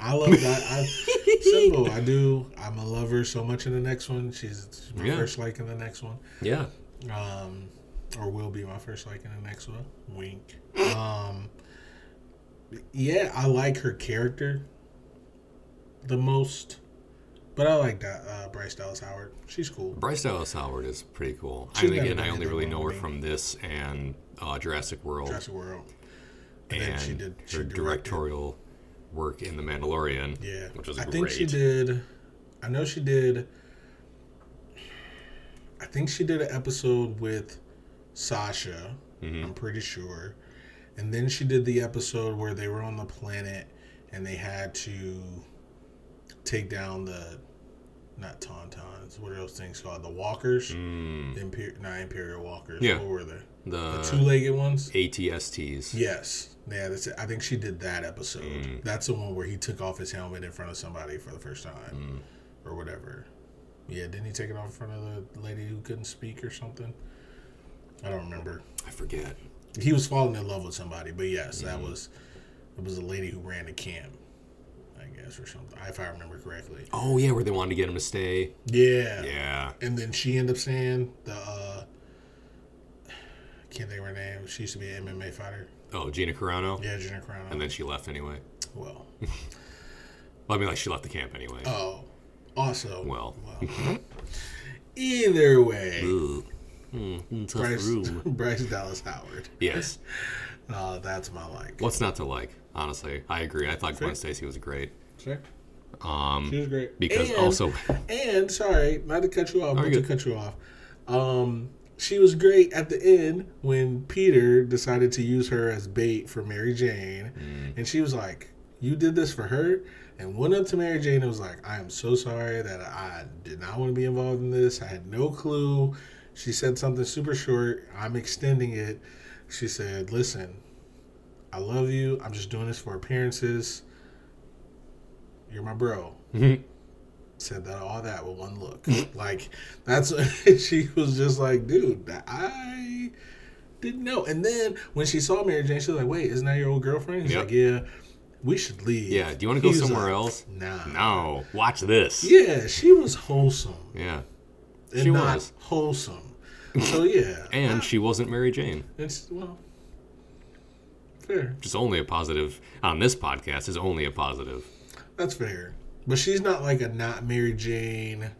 I love that. I, simple. I do. I'm a lover so much in the next one. She's, she's my Yeah. first like in the next one. Yeah. Um, or will be my first like in the next one. Wink. Um, yeah, I like her character the most, but I like that uh, Bryce Dallas Howard. She's cool. Bryce Dallas Howard is pretty cool. She's never again, I only really know her me. from this and uh, Jurassic World Jurassic World. And, and then she did she her directorial work in The Mandalorian. Yeah, which was I great. think she did. I know she did. I think she did an episode with Sasha. Mhm. I'm pretty sure, and then she did the episode where they were on the planet and they had to take down the not tauntauns. What are those things called? The walkers. Mm, Imper- not imperial walkers. Yeah. What were they? The the two-legged ones. ATSTs. Yes. Yeah, that's it. I think she did that episode. Mm. That's the one where he took off his helmet in front of somebody for the first time Mm. or whatever. Yeah, didn't he take it off in front of the lady who couldn't speak or something? I don't remember. I forget. He was falling in love with somebody, but yes, that Mm-hmm. was it was a lady who ran the camp, Guess, or something. If I remember correctly. Oh yeah, where they wanted to get him to stay. Yeah. Yeah. And then she ended up saying the uh I can't think of her name. She used to be an MMA fighter. Oh, Gina Carano. Yeah, Gina Carano. And then she left anyway. well. Well, I mean, like she left the camp anyway. Oh, also. Well. well. Either way, Ooh. Mm, tough Bryce, room. Bryce Dallas Howard. Yes. Uh, that's my like. What's not to like? Honestly, I agree. I thought Gwen Stacy was great. Sure. Um, She was great. because And- also, and sorry, not to cut you off, Oh, but to cut you off. Um, she was great at the end when Peter decided to use her as bait for Mary Jane, Mm. and she was like, "You did this for her." And went up to Mary Jane and was like, I am so sorry that I did not want to be involved in this. I had no clue. She said something super short. I'm extending it. She said, Listen, I love you. I'm just doing this for appearances. You're my bro. Mm-hmm. Said that all that with one look. Mm-hmm. like that's she was just like, dude, I didn't know. And then when she saw Mary Jane, she was like, Wait, isn't that your old girlfriend? He's Yep. like, Yeah, we should leave. Yeah, do you wanna go somewhere like, else? Nah. no, watch this. Yeah, she was wholesome Yeah. and She not was. wholesome. So yeah, And she wasn't Mary Jane. it's well fair. Is only a positive on this podcast is only a positive. That's fair. But she's not like a not Mary Jane,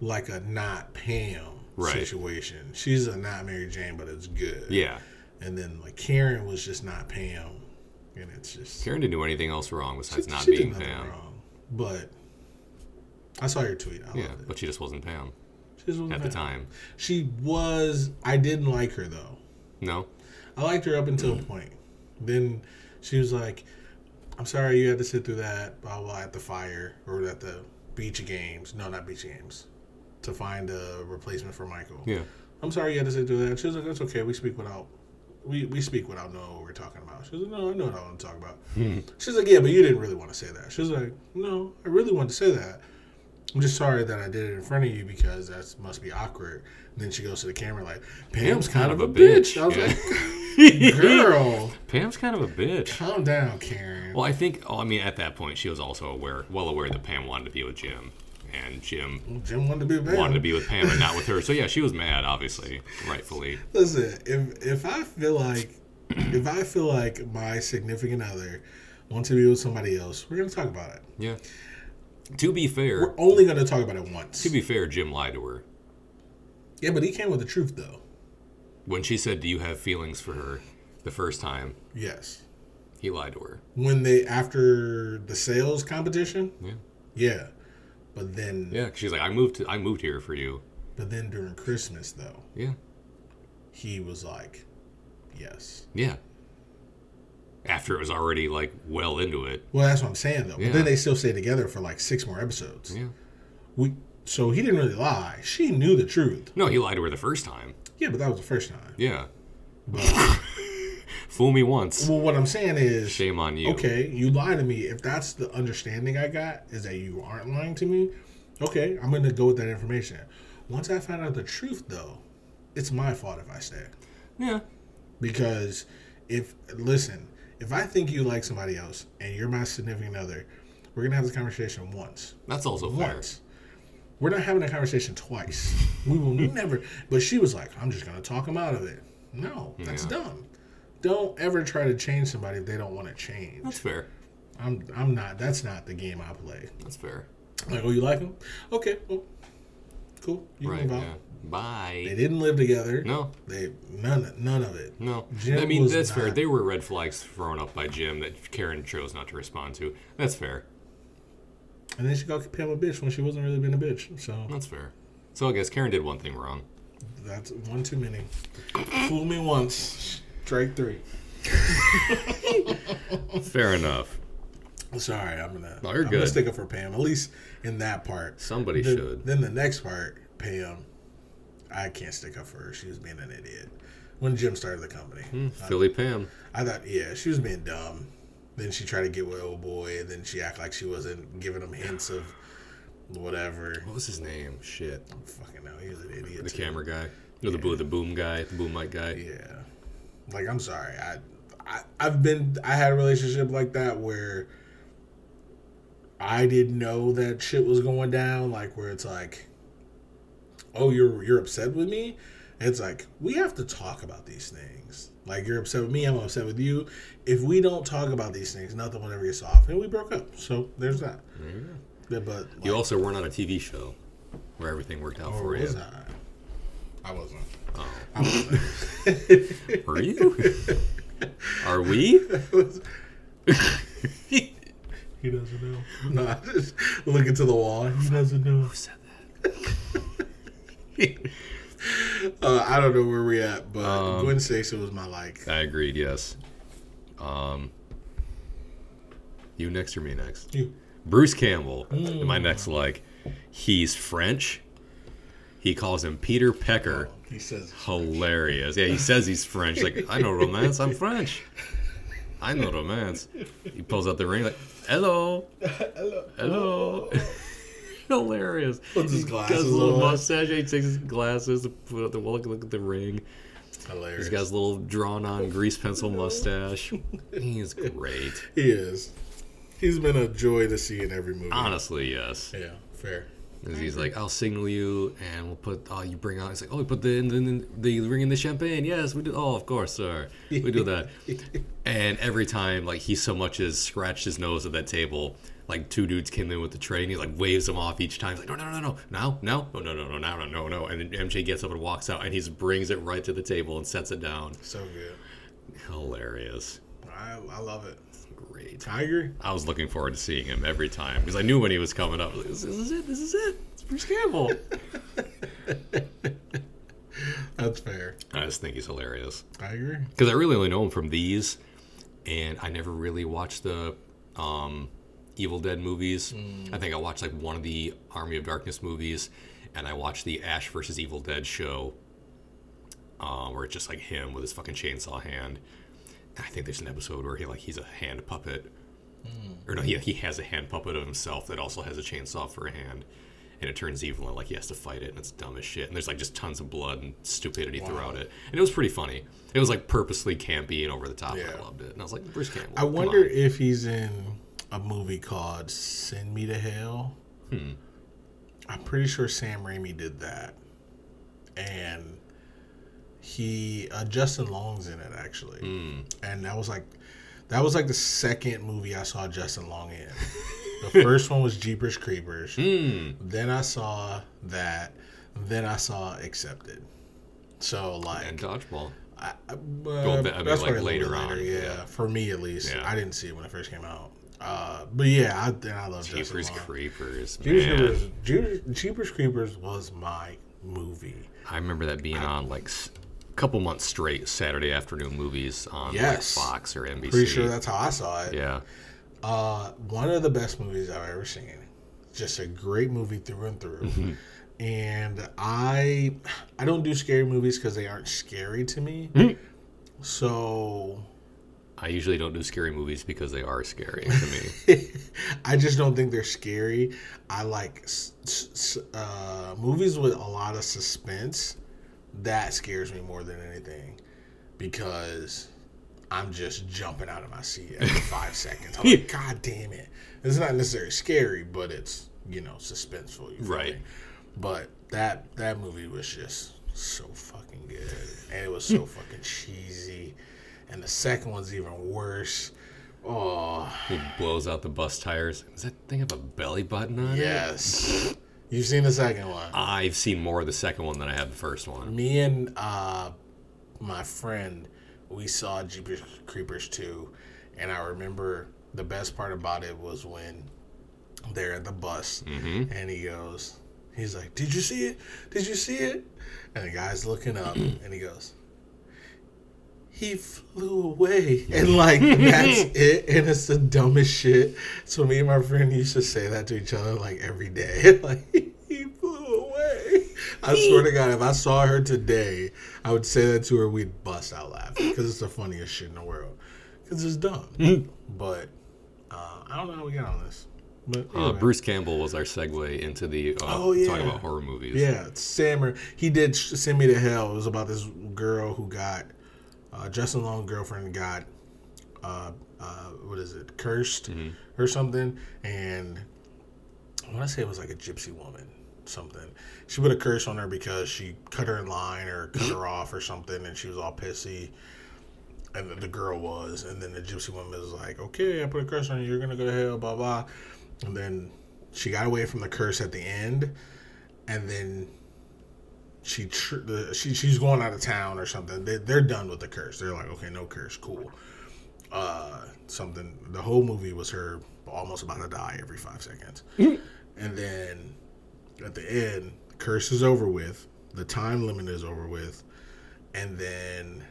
like a not Pam Right. situation. She's a not Mary Jane, but it's good. Yeah. And then like Karen was just not Pam, and it's just Karen didn't do anything else wrong besides she- not she being Pam. wrong. But I saw your tweet. I Yeah, but she just wasn't Pam She just wasn't at the time. She was. I didn't like her though. No? I liked her up until a Mm. point. Then she was like, "I'm sorry you had to sit through that blah blah at the fire or at the beach games. No, not beach games, to find a replacement for Michael. Yeah. I'm sorry you had to sit through that." She was like, "That's okay. We speak without." We, we speak without knowing what we're talking about. She was like, No, I know what I want to talk about. She's like, Yeah, but you didn't really want to say that. She was like, No, I really wanted to say that. I'm just sorry that I did it in front of you because that must be awkward. And then she goes to the camera like, Pam's kind, of a bitch. I was Yeah. like, Girl, Pam's kind of a bitch. calm down, Karen. Well, I think, oh, I mean, at that point, she was also aware, well aware that Pam wanted to be with Jim. And Jim Jim wanted to be a man. wanted to be with Pam and not with her. So, yeah, she was mad, obviously, rightfully. Listen, if if I feel like if I feel like my significant other wants to be with somebody else, we're gonna talk about it. Yeah. To be fair, We're only gonna talk about it once. to be fair, Jim lied to her. yeah, but he came with the truth though. When she said, Do you have feelings for her the first time, Yes. he lied to her. When they after the sales competition, Yeah. yeah, But then, Yeah, 'cause she's like, I moved. To, I moved here for you. but then during Christmas though, Yeah. he was like, "Yes." Yeah. After it was already like well into it. Well, that's what I'm saying though. Yeah. But then they still stay together for like six more episodes. Yeah. We so he didn't really lie. She knew the truth. No, he lied to her the first time. Yeah, but that was the first time. Yeah. Fool me once. Well, what I'm saying is, Shame on you. okay, you lie to me. If that's the understanding I got, is that you aren't lying to me. Okay, I'm gonna go with that information. Once I find out the truth, though, it's my fault if I stay. Yeah. Because if listen, if I think you like somebody else and you're my significant other, we're gonna have this conversation once. That's also fair. Once. We're not having a conversation twice. We will never. But she was like, "I'm just gonna talk him out of it." No, that's Yeah. dumb. Don't ever try to change somebody if they don't want to change. That's fair. I'm I'm not. That's not the game I play. That's fair. Like, oh, you like him? Okay, well, cool. You Right. can move Yeah. Bye. They didn't live together. No. They none none of it. No. Jim I mean, that's fair. They were red flags thrown up by Jim that Karen chose not to respond to. That's fair. And then she got Pam a bitch when she wasn't really being a bitch. So That's fair. So I guess Karen did one thing wrong. that's one too many. Fool me once, strike three. Fair enough. Sorry, I'm gonna. No, you're I'm gonna stick up for Pam at least in that part. Somebody Then- should. Then the next part, Pam, I can't stick up for her. She was being an idiot when Jim started the company. Hmm, Philly Pam. I thought, yeah, she was being dumb. Then she tried to get with old boy, and then she act like she wasn't giving him hints of whatever. What was his name? Shit. Fucking hell, he was an idiot. The too. camera guy. The boom, the boom guy, the boom mic guy. Yeah, like I'm sorry, I, I I've been I had a relationship like that where I didn't know that shit was going down. Like where it's like, oh, you're you're upset with me. It's like we have to talk about these things. Like you're upset with me, I'm upset with you. If we don't talk about these things, nothing will ever get solved. And we broke up. So there's that. There you. Yeah, but You also weren't on a TV show where everything worked out or for you. I? I wasn't. Oh. I wasn't. Were you? Are we? He doesn't know. No, I just look into the wall. He doesn't know. Who said that? Uh, I don't know where we're at, but Um, Gwen Stacy was my like. I agreed. Yes. Um. You next or me next? You. Bruce Campbell. My next like. He's French. He calls him Peter Pecker. He says, Hilarious. Yeah, he says he's French. Like, I know romance. I'm French. I know romance. He pulls out the ring like, hello, "Hello." hello. Hilarious. Puts his glasses got his little on. mustache. He takes his glasses. Put out the look, look at the ring. Hilarious. He's got his little drawn-on grease pencil mustache. He's great. He is. He's been a joy to see in every movie. Honestly, yes. Yeah, fair. 'Cause He's like, I'll signal you, and we'll put. Oh, you bring out. It's like, oh, we put the the, the ring in the champagne. Yes, we do. Oh, of course, sir. We do that. and every time, like, he so much as scratched his nose at that table. Like two dudes came in with the tray, and he like waves them off each time. He's like, no, no, no, no, now, no, no, no, no, no, no, no, no, no. And then MJ gets up and walks out, and he brings it right to the table and sets it down. So good. Hilarious. I, I love it. Great. Agree. I was looking forward to seeing him every time because I knew when he was coming up. Like, this, this is it. This is it. It's Bruce Campbell. That's fair. I just think he's hilarious I agree. because I really only know him from these, and I never really watched the um, Evil Dead movies. I think I watched like one of the Army of Darkness movies, and I watched the Ash versus Evil Dead show, uh, where it's just like him with his fucking chainsaw hand. And I think there's an episode where he like he's a hand puppet, or no, he he has a hand puppet of himself that also has a chainsaw for a hand. And it turns evil and like he has to fight it and it's dumb as shit. And there's like just tons of blood and stupidity Wow. throughout it. And it was pretty funny. It was like purposely campy and over the top. and I loved it. And I was like, Bruce Campbell. I wonder on." if he's in a movie called Send Me to Hell. Hmm. I'm pretty sure Sam Raimi did that. And he uh, Justin Long's in it actually. Hmm. And that was like that was like the second movie I saw Justin Long in. the first one was Jeepers Creepers. Hmm. Then I saw that. Then I saw Accepted. So like And dodgeball. I, uh, Well, I mean, that's like, little later on, yeah. yeah. For me, at least, Yeah. I didn't see it when it first came out. Uh, but yeah, I, and I love Jeepers Creepers, Jeepers. Creepers, Jeepers, Jeepers Creepers was my movie. I remember that being on like s- a couple months straight Saturday afternoon movies on Yes. like Fox or NBC. Pretty sure that's how I saw it. yeah. Uh, one of the best movies I've ever seen. Just a great movie through and through. Mm-hmm. And I, I don't do scary movies because they aren't scary to me. Mm-hmm. So I usually don't do scary movies because they are scary to me. I just don't think they're scary. I like s- s- uh, movies with a lot of suspense. That scares me more than anything because I'm just jumping out of my seat every five seconds. I'm like, God damn it! It's not necessarily scary, but it's you know suspenseful. You Right. me? But that that movie was just so fucking good, and it was so fucking cheesy. And the second one's even worse. Oh, He blows out the bus tires. Does that thing have a belly button on it? Yes. You've seen the second one. I've seen more of the second one than I have the first one. Me and uh, my friend, we saw Jeepers Creepers 2, and I remember the best part about it was when they're at the bus, and he goes, he's like, "Did you see it? Did you see it?" And the guy's looking up, and he goes, "He flew away," and like that's it, and it's the dumbest shit. So me and my friend used to say that to each other like every day, like he flew away. I swear to God, if I saw her today, I would say that to her. We'd bust out laughing because it's the funniest shit in the world. Because it's dumb. but uh, I don't know how we got on this. But Uh. Bruce Campbell was our segue into the uh, Oh, yeah. talking about horror movies. Yeah, Sammer. He did send me to hell. It was about this girl who got uh, Justin Long's girlfriend got uh, uh, what is it, cursed or something, and I want to say it was like a gypsy woman, something. She put a curse on her because she cut her in line or cut her off or something, and she was all pissy. And the- the girl was, and then the gypsy woman was like, "Okay, I put a curse on you. You're gonna go to hell." Blah blah. And then she got away from the curse at the end, and then she tr- the, she she's going out of town or something. They, they're done with the curse. They're like, okay, no curse, cool. Uh, something. The whole movie was her almost about to die every five seconds, and then at the end, curse is over with. The time limit is over with, and then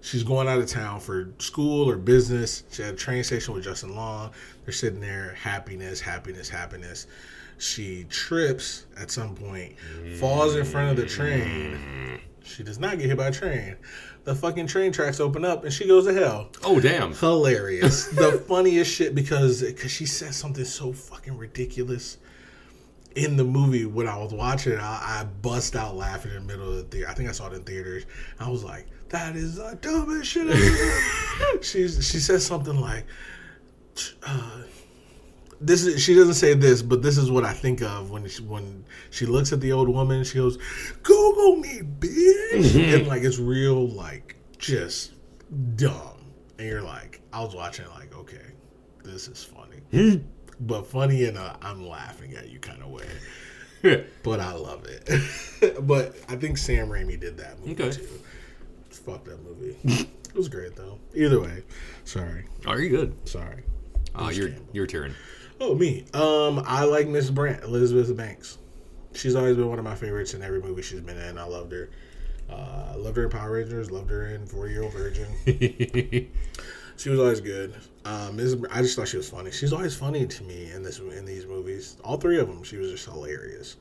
she's going out of town for school or business. She at a train station with Justin Long. They're sitting there, happiness, happiness, happiness. She trips at some point, falls in front of the train. She does not get hit by a train. The fucking train tracks open up and she goes to hell. Oh damn! Hilarious. the funniest shit because cause she said something so fucking ridiculous in the movie when I was watching it, I, I bust out laughing in the middle of the theater. I think I saw it in theaters. I was like, "That is the dumbest shit." ever." She's she says something like, uh, "This is." She doesn't say this, but this is what I think of when she, when she looks at the old woman. She goes, "Google me, bitch," and like it's real, like just dumb. And you're like, I was watching like, okay, this is funny but funny in a I'm laughing at you kind of way. But I love it. but I think Sam Raimi did that movie Okay. too. Fuck that movie. it was great though. Either way, sorry, Are you good? sorry. Uh, Bruce your your turn. Oh me. Um, I like Miss Brant, Elizabeth Banks. She's always been one of my favorites in every movie she's been in. I loved her. Uh, loved her in Power Rangers. Loved her in Four Year Old Virgin. She was always good. Um, Ms. Br- I just thought she was funny. She's always funny to me in this in these movies. All three of them, she was just hilarious.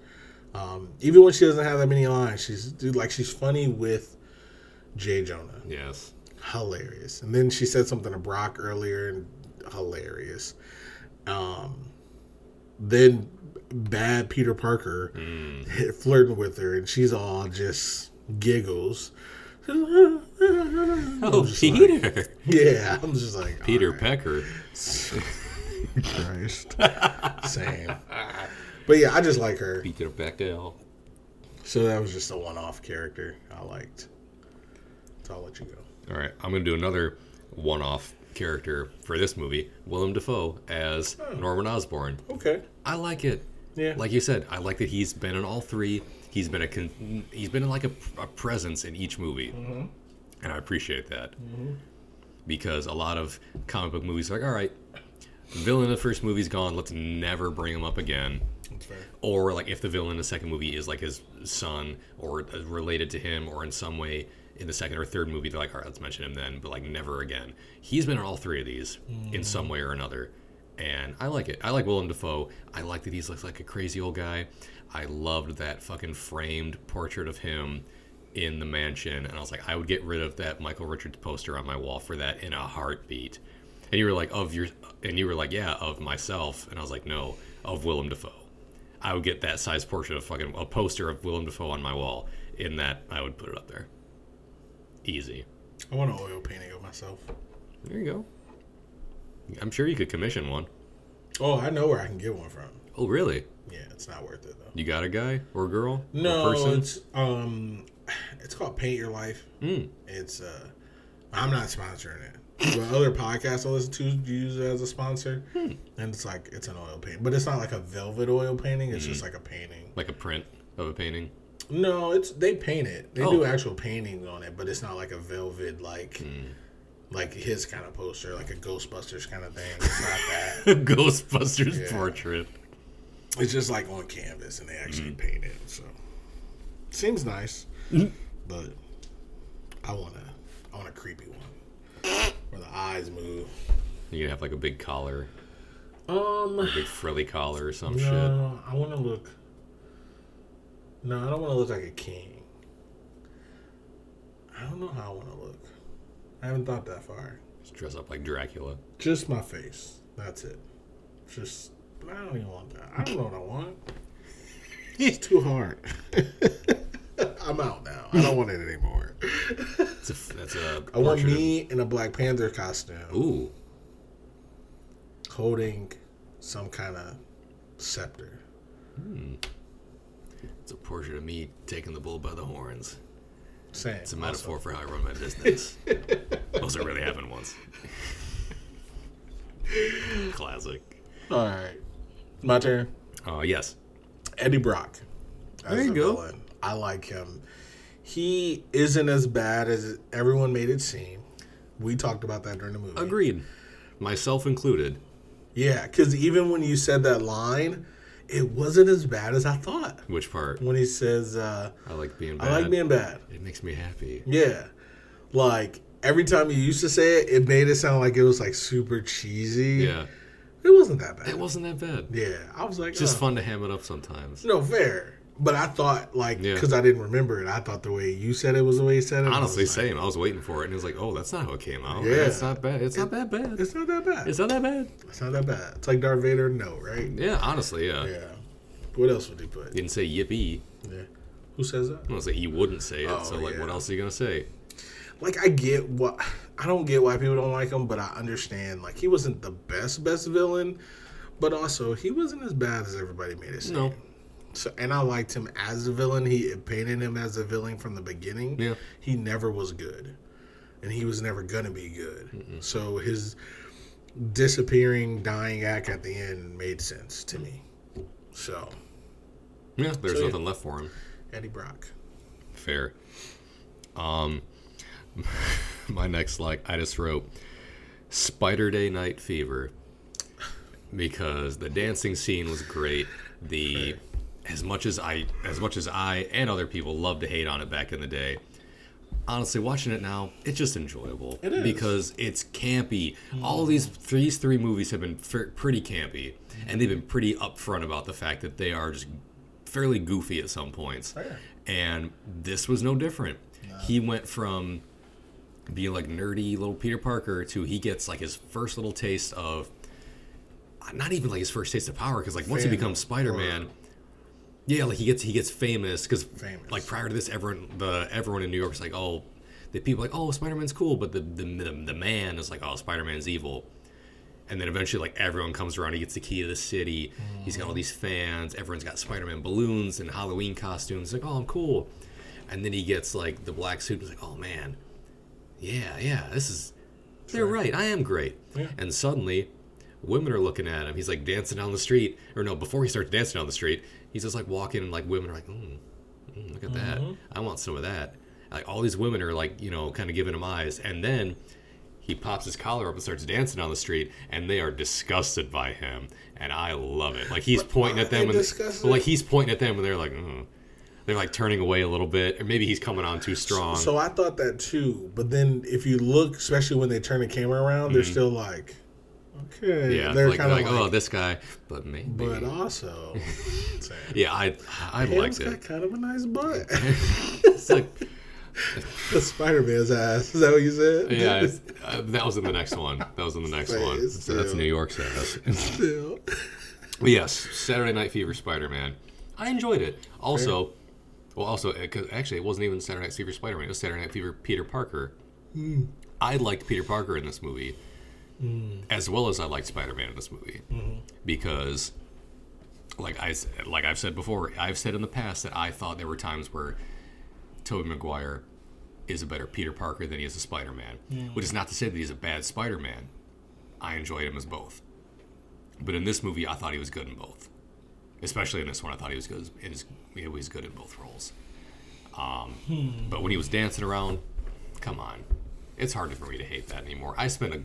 Um, even when she doesn't have that many lines, she's dude like she's funny with J. Jonah. yes. Hilarious. And then she said something to Brock earlier, and hilarious. Um, then bad Peter Parker flirting with her, and she's all just giggles. Oh, Peter. Yeah, I'm just like Peter right. Pecker. Christ. Same. But yeah, I just like her. Peter Beckel. So that was just a one-off character I liked. So I'll let you go. All right, I'm gonna do another one-off character for this movie, Willem Dafoe as Norman Osborn. Okay. I like it. Yeah. Like you said, I like that he's been in all three. He's been a con- he's been in like a, a presence in each movie, and I appreciate that. because a lot of comic book movies are like, all right, villain in the first movie's gone, let's never bring him up again. Or like if the villain in the second movie is like his son or uh, related to him or in some way in the second or third movie, they're like, all right, let's mention him then, but like never again. He's been in all three of these in some way or another, and I like it. I like Willem Dafoe. I like that he's looks like a crazy old guy. I loved that fucking framed portrait of him in the mansion, and I was like, I would get rid of that Michael Richards poster on my wall for that in a heartbeat. And you were like, of your, and you were like, yeah, of myself, and I was like, no, of Willem Dafoe. I would get that size portrait of fucking a poster of Willem Dafoe on my wall. In that, I would put it up there. Easy. I want an oil painting of myself. There you go. I'm sure you could commission one. Oh, I know where I can get one from. Oh, really? Yeah, it's not worth it though. You got a guy or a girl? No, or person? it's um, it's called Paint Your Life. Mm. It's uh, I'm not sponsoring it. But other podcasts I listen to use it as a sponsor, Hmm. and it's like it's an oil paint, but it's not like a velvet oil painting. It's Hmm. just like a painting. like a print of a painting. No, it's they paint it. They Oh. do actual painting on it, but it's not like a velvet like Hmm. like his kind of poster, like a Ghostbusters kind of thing. It's not that. Ghostbusters Yeah. portrait. It's just like on canvas, and they actually paint it. So seems nice, but I want a I want a creepy one where the eyes move. You have like a big collar, Um, a big frilly collar or some shit. no, I want to look. No, I don't want to look like a king. I don't know how I want to look. I haven't thought that far. Just dress up like Dracula. Just my face. That's it. Just I don't even want that. I don't know what I want. It's too hard. I'm out now. I don't want it anymore. That's a, that's a I want portrait of- me in a Black Panther costume, Ooh, holding some kind of scepter. Hmm. It's a portrait of me taking the bull by the horns. Same. It's a metaphor for how I run my business. It also, really happened once. Classic. All right, my turn. Oh yes. Eddie Brock. There you go. villain. I like him. He isn't as bad as everyone made it seem. We talked about that during the movie. Agreed. Myself included. Yeah, because even when you said that line, it wasn't as bad as I thought. Which part? When he says, uh, I like being bad. "I like being bad," It makes me happy. yeah, like every time you used to say it, it made it sound like it was like super cheesy. Yeah. it wasn't that bad. It wasn't that bad. Yeah, I was like, It's just oh. fun to ham it up sometimes. No, fair. But I thought, like, Yeah. because I didn't remember it, I thought the way you said it was the way you said it. I Honestly, like, same. I was waiting for it, and it was like, oh, that's not how it came out. Yeah. It's not bad. It's not that bad. It's not that bad. It's not that bad. It's not that bad. It's like Darth Vader, no, right? Yeah, honestly, yeah. Yeah. What else would he put? You didn't say yippee. Yeah. Who says that? I was like, he wouldn't say it. Oh, so, like, yeah. what else are you gonna say? Like, I get what. I don't get why people don't like him, but I understand. Like, he wasn't the best, best villain, but also, he wasn't as bad as everybody made it seem. No. So, and I liked him as a villain. He painted him as a villain from the beginning. Yeah. He never was good, and he was never gonna be good. So his disappearing, dying act at the end made sense to me. So Yeah, there's So, yeah. nothing left for him. Eddie Brock. Fair. Um, my next like I just wrote Spider Day Night Fever because the dancing scene was great. The as much as I as much as I and other people loved to hate on it back in the day. Honestly, watching it now, it's just enjoyable It is. because it's campy. All these these three movies have been fa- pretty campy, and they've been pretty upfront about the fact that they are just fairly goofy at some points. Oh, Fair. And this was no different. He went from being like nerdy little Peter Parker to he gets like his first little taste of not even like his first taste of power because like once he becomes Spider Man, yeah, like he gets he gets famous because Famous. like prior to this, everyone the everyone in New York is like oh the people like oh Spider Man's cool, but the the, the the man is like oh Spider Man's evil. And then eventually, like everyone comes around. He gets the key to the city. He's got all these fans. Everyone's got Spider-Man balloons and Halloween costumes. Like, oh, I'm cool. And then he gets like the black suit. He's like, oh man, yeah, yeah, this is. They're right. I am great. Yeah. And suddenly, women are looking at him. He's like dancing down the street, or no, before he starts dancing down the street, he's just like walking, and like women are like, mm, mm, look at that. I want some of that. Like all these women are like, you know, kind of giving him eyes, and then he pops his collar up and starts dancing on the street, and they are disgusted by him, and I love it. Like he's pointing at them, and well, like he's pointing at them, and they're like, mm. they're like turning away a little bit, or maybe he's coming on too strong. So I thought that too, but then if you look, especially when they turn the camera around, they're still like, okay, yeah, they're like, kind of like, like, oh, this guy, but maybe. but also, yeah, I I liked got it. kind of a nice butt. It's like, the Spider Man's ass. Is that what you said? yeah, uh, that was in the next one. That was in the next Say, one. So that's. New York sass. Still. Yes, Saturday Night Fever Spider Man. I enjoyed it. Also, well, also, uh, 'cause actually, it wasn't even Saturday Night Fever Spider Man. It was Saturday Night Fever Peter Parker. Hmm. I liked Peter Parker in this movie, as well as I liked Spider Man in this movie, Mm-hmm. because, like I like I've said before, I've said in the past that I thought there were times where Tobey Maguire is a better Peter Parker than he is a Spider Man, which is not to say that he's a bad Spider Man. I enjoyed him as both. But in this movie, I thought he was good in both. Especially in this one, I thought he was good. In his, he was good in both roles. Um, But when he was dancing around, come on, it's hard for me to hate that anymore. I spent a,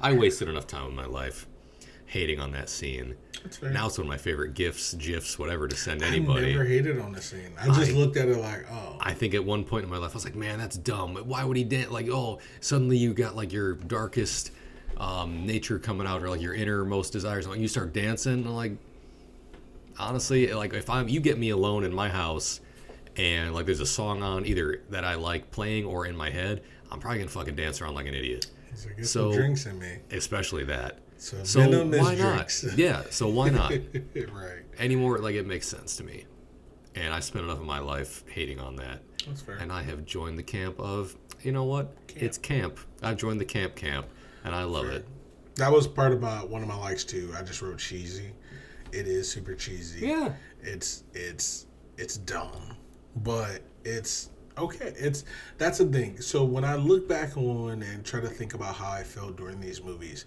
I wasted enough time in my life hating on that scene. That's. Now it's one of my favorite gifs, gifs, whatever to send I anybody. never hated on the scene. I just I- looked at it like, oh, I think at one point in my life, I was like, man, that's dumb. Why would he dance? Like, oh, suddenly you got like your darkest um, nature coming out, or like your innermost desires, and you start dancing. I'm like, honestly, like if I'm, you get me alone in my house, and like there's a song on either that I like playing or in my head, I'm probably gonna fucking dance around like an idiot. He's get so- some drinks in me. Especially that. So, So why not? Yeah. So why not? right. Anymore, like it makes sense to me. And I spent enough of my life hating on that. That's fair. and I have joined the camp of you know what? It's camp. I've joined the camp camp, and I love it. That was part of my one of my likes too. I just wrote cheesy. It is super cheesy. Yeah. It's it's it's dumb, but it's okay. It's that's the thing. So when I look back on and try to think about how I felt during these movies,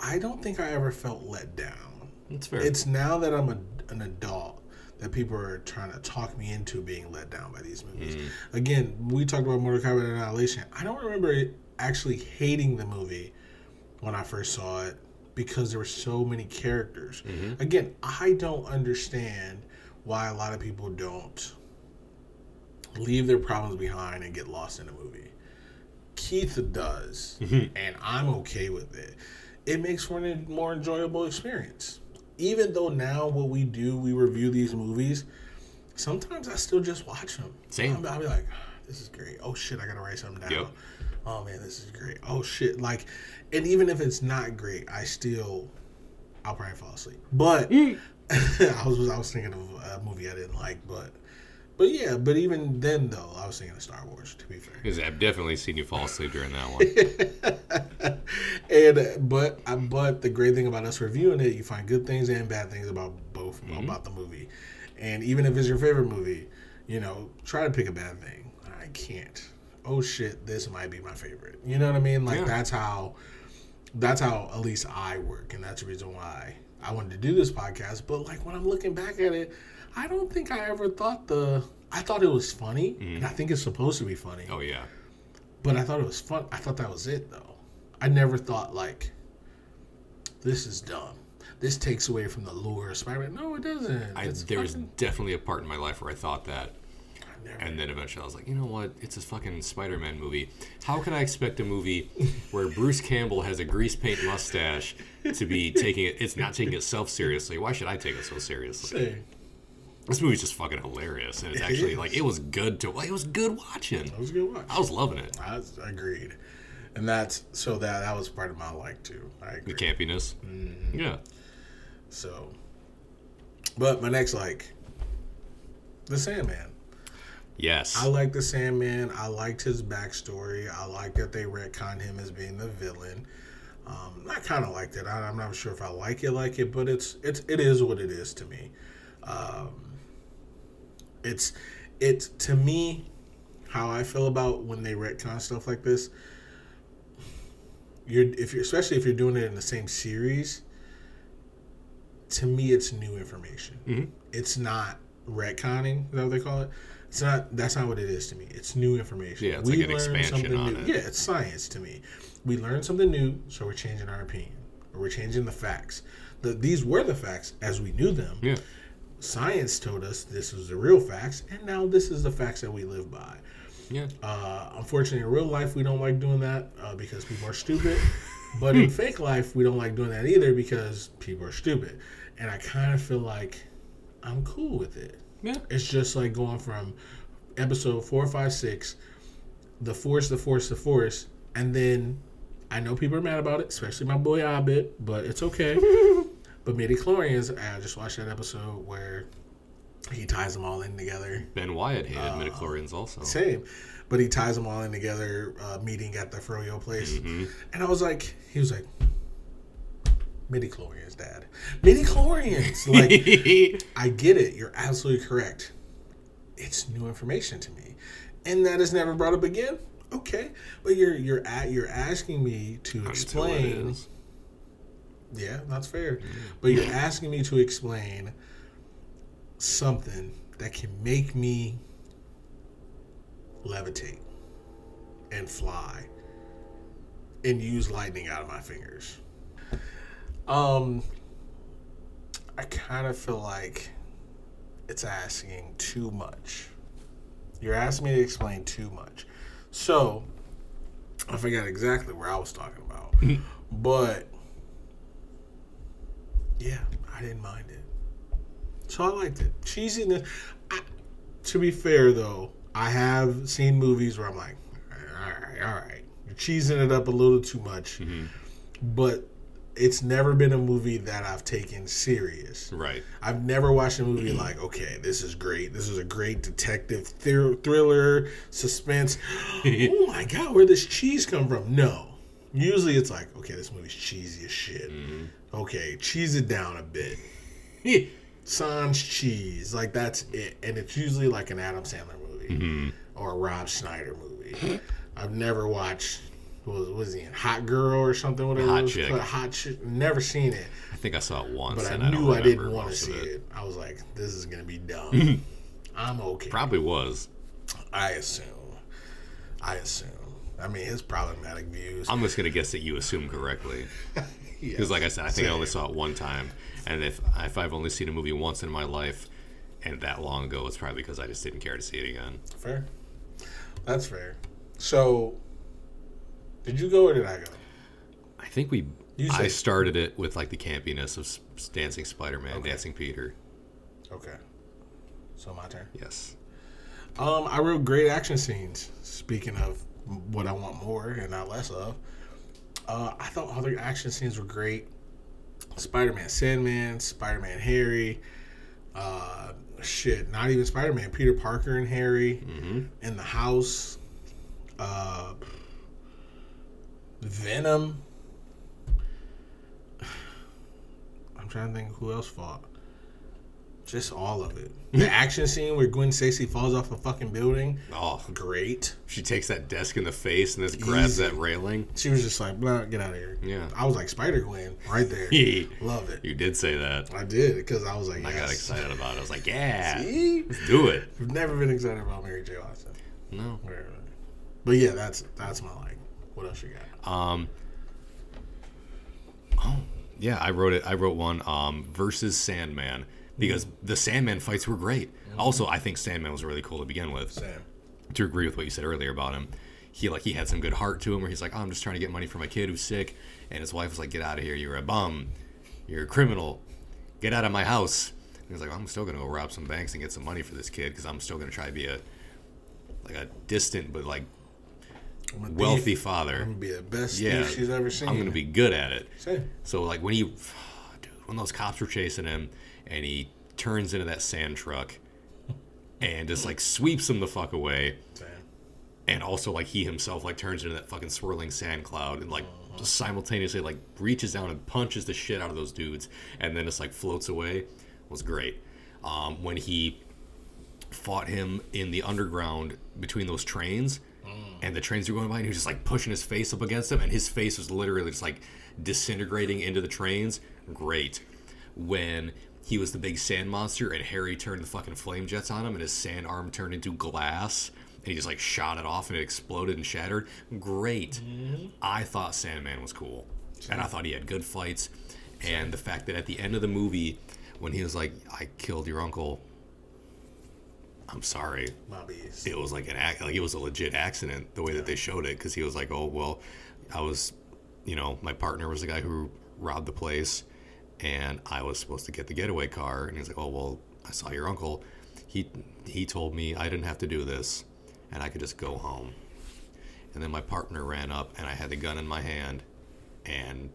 I don't think I ever felt let down. It's fair. It's now that I'm a, an adult that people are trying to talk me into being let down by these movies. Mm-hmm. Again, we talked about Mortal Kombat Annihilation. I don't remember it actually hating the movie when I first saw it because there were so many characters. Mm-hmm. Again, I don't understand why a lot of people don't leave their problems behind and get lost in a movie. Keith does, mm-hmm. and I'm okay with it. It makes for a more enjoyable experience. Even though now what we do, we review these movies. Sometimes I still just watch them. Same. I'll, I'll be like, ah, "This is great." Oh shit, I gotta write something down. Yep. Oh man, this is great. Oh shit, like, and even if it's not great, I still, I'll probably fall asleep. But mm. I was I was thinking of a movie I didn't like, but but yeah, but even then though, I was thinking of Star Wars. To be fair. Because I've definitely seen you fall asleep during that one. and uh, but uh, but the great thing about us reviewing it, you find good things and bad things about both about the movie, and even if it's your favorite movie, you know, try to pick a bad thing. I can't. Oh shit, this might be my favorite. You know what I mean? Like Yeah. that's how that's how at least I work, and that's the reason why I wanted to do this podcast. But like when I'm looking back at it, I don't think I ever thought the. I thought it was funny, and I mm. think it's supposed to be funny. oh yeah. But I thought it was fun. I thought that was it, though. I never thought like, this is dumb. This takes away from the lure of Spider-Man. No, it doesn't. I, there was fucking- definitely a part in my life where I thought that, never- and then eventually I was like, you know what? It's a fucking Spider-Man movie. How can I expect a movie where Bruce Campbell has a grease paint mustache to be taking it? It's not taking itself seriously. Why should I take it so seriously? Say, This movie's just fucking hilarious, and it's actually like it was good to. It was good watching. that was good watch. I was loving it. I agreed, and that's so that that was part of my like too. I The campiness. Mm-hmm. Yeah. So, but my next like, the Sandman. Yes. I like the Sandman. I liked his backstory. I like that they retconned him as being the villain. Um, I kind of liked it. I, I'm not sure if I like it, like it, but it's it's it is what it is to me. Um, it's it's to me how I feel about when they retcon stuff like this. You're if you're especially if you're doing it in the same series. To me, it's new information. Mhm. It's not retconning. Is that what they call it? It's not. That's not what it is to me. It's new information. Yeah, it's like an expansion on new. it. Yeah, it's science to me. We learned something new, so we're changing our opinion, or we're changing the facts. The, these were the facts as we knew them. Yeah. Science told us this was the real facts, and now this is the facts that we live by. Yeah. Uh, unfortunately, in real life, we don't like doing that uh, because people are stupid. but in fake life, we don't like doing that either because people are stupid. And I kind of feel like I'm cool with it. Yeah. It's just like going from episode four, five, six, the force, the force, the force, and then I know people are mad about it, especially my boy Abed, but it's okay. but midichlorians, I just watched that episode where he ties them all in together. Ben Wyatt hated Uh, midichlorians also. Same. But he ties them all in together, uh, meeting at the Froyo place. Mm-hmm. And I was like, he was like, midichlorians, dad. Midichlorians. Like, I get it. You're absolutely correct. It's new information to me. And that is never brought up again. Okay. But you're you're at you're asking me to explain. Yeah, that's fair. But you're asking me to explain something that can make me levitate and fly and use lightning out of my fingers. Um I kind of feel like it's asking too much. You're asking me to explain too much. So, I forgot exactly where I was talking about. but yeah, I didn't mind it. So I liked it. Cheesiness. I, to be fair, though, I have seen movies where I'm like, all right, all right, you're cheesing it up a little too much. Mm-hmm. But it's never been a movie that I've taken serious. Right. I've never watched a movie like, okay, this is great. This is a great detective thr- thriller, suspense. oh my god, where does cheese come from? No. Usually it's like, okay, this movie's cheesy as shit. Mm-hmm. Okay, cheese it down a bit. Sans cheese, like that's it, and it's usually like an Adam Sandler movie mm-hmm. or a Rob Schneider movie. I've never watched. What was, what was he in? Hot Girl or something? Whatever. Hot Chick. Hot Chick. Never seen it, I think I saw it once, but I and I, knew don't I didn't want to see of it. I was like, this is gonna be dumb. I'm okay. Probably was. I assume. I assume. I mean, his problematic views. I'm just gonna guess that you assume correctly, Yes. because like I said, I think I only saw it one time, and if if I've only seen a movie once in my life, and that long ago, it's probably because I just didn't care to see it again. fair. That's fair. So, did you go or did I go? I think we. You I started it with like the campiness of Dancing Spider-Man, Okay. Dancing Peter. Okay. So my turn. Yes. Um, I wrote great action scenes. Speaking of what I want more and not less of, uh, I thought all the action scenes were great. Spider-Man, Sandman, Spider-Man, Harry. Uh, shit, not even Spider-Man. Peter Parker and Harry in the house. Uh, Venom. I'm trying to think who else fought. Just all of it. The action scene where Gwen Stacy falls off a fucking building. Oh, Great. she takes that desk in the face and just grabs Easy. that railing. She was just like, blah, get out of here. Yeah. I was like Spider Gwen right there. Love it. You did say that. I did because I was like, I got excited about it. I was like, yeah, See? let's do it. I've never been excited about Mary J. Watson. No. But yeah, that's that's my like. What else you got? Um. Oh, yeah, I wrote it. I wrote one. Um, versus Sandman because the Sandman fights were great. Mm-hmm. Also, I think Sandman was really cool to begin with. Sam. To agree with what you said earlier about him, he like he had some good heart to him. Where he's like, oh, I'm just trying to get money for my kid who's sick, and his wife was like, Get out of here! You're a bum. You're a criminal. Get out of my house. And he's like, I'm still gonna go rob some banks and get some money for this kid because I'm still gonna try to be a like a distant but like wealthy Be, father. I'm gonna be the best Yeah, she's ever seen. I'm gonna be good at it. Same. So like when he, dude, when those cops were chasing him, and he turns into that sand truck, and just like sweeps him the fuck away, Same. and also like he himself like turns into that fucking swirling sand cloud, and like just simultaneously like reaches down and punches the shit out of those dudes, and then just like floats away, was great. Um, when he fought him in the underground between those trains and the trains were going by and he was just like pushing his face up against them and his face was literally just like disintegrating into the trains. Great. When he was the big sand monster, and Harry turned the fucking flame jets on him, and his sand arm turned into glass, and he just like shot it off, and it exploded and shattered. Great. Mm-hmm. I thought Sandman was cool, and I thought he had good fights, and the fact that at the end of the movie, when he was like, "I killed your uncle," I'm sorry, Bobby's. it was like an act like it was a legit accident the way that they showed it because he was like oh well i was you know my partner was the guy who robbed the place and i was supposed to get the getaway car and he's like oh well i saw your uncle he he told me i didn't have to do this and i could just go home and then my partner ran up and i had the gun in my hand and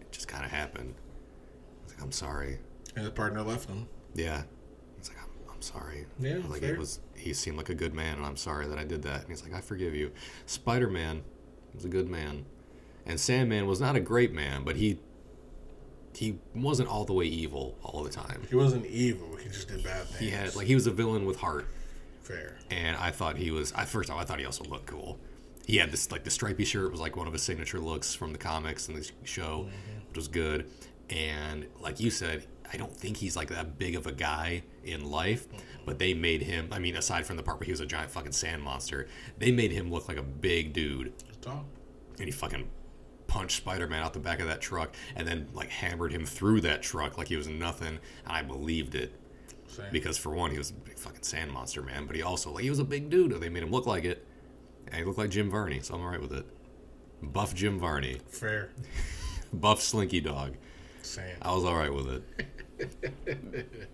it just kind of happened i was like i'm sorry And his partner left him. yeah. He's like, I'm, I'm sorry. Yeah, Like fair. it was. He seemed like a good man, and I'm sorry that I did that. And he's like, I forgive you. Spider Man was a good man, and Sandman was not a great man, but he he wasn't all the way evil all the time. He wasn't evil. He just did bad things. He had like he was a villain with heart, fair. and I thought he was. I first off, I thought he also looked cool. He had this like the stripy shirt was like one of his signature looks from the comics and the show, mm-hmm. which was good. And like you said, I don't think he's like that big of a guy in life, mm-hmm. but they made him. I mean, aside from the part where he was a giant fucking sand monster, they made him look like a big dude, He's tall. and he fucking punched Spider-Man out the back of that truck, and then like hammered him through that truck like he was nothing. And I believed it Same. because for one, he was a big fucking sand monster, man. But he also like he was a big dude. They made him look like it, and he looked like Jim Varney, so I'm alright with it. Buff Jim Varney, fair. buff Slinky Dog. Same. I was alright with it.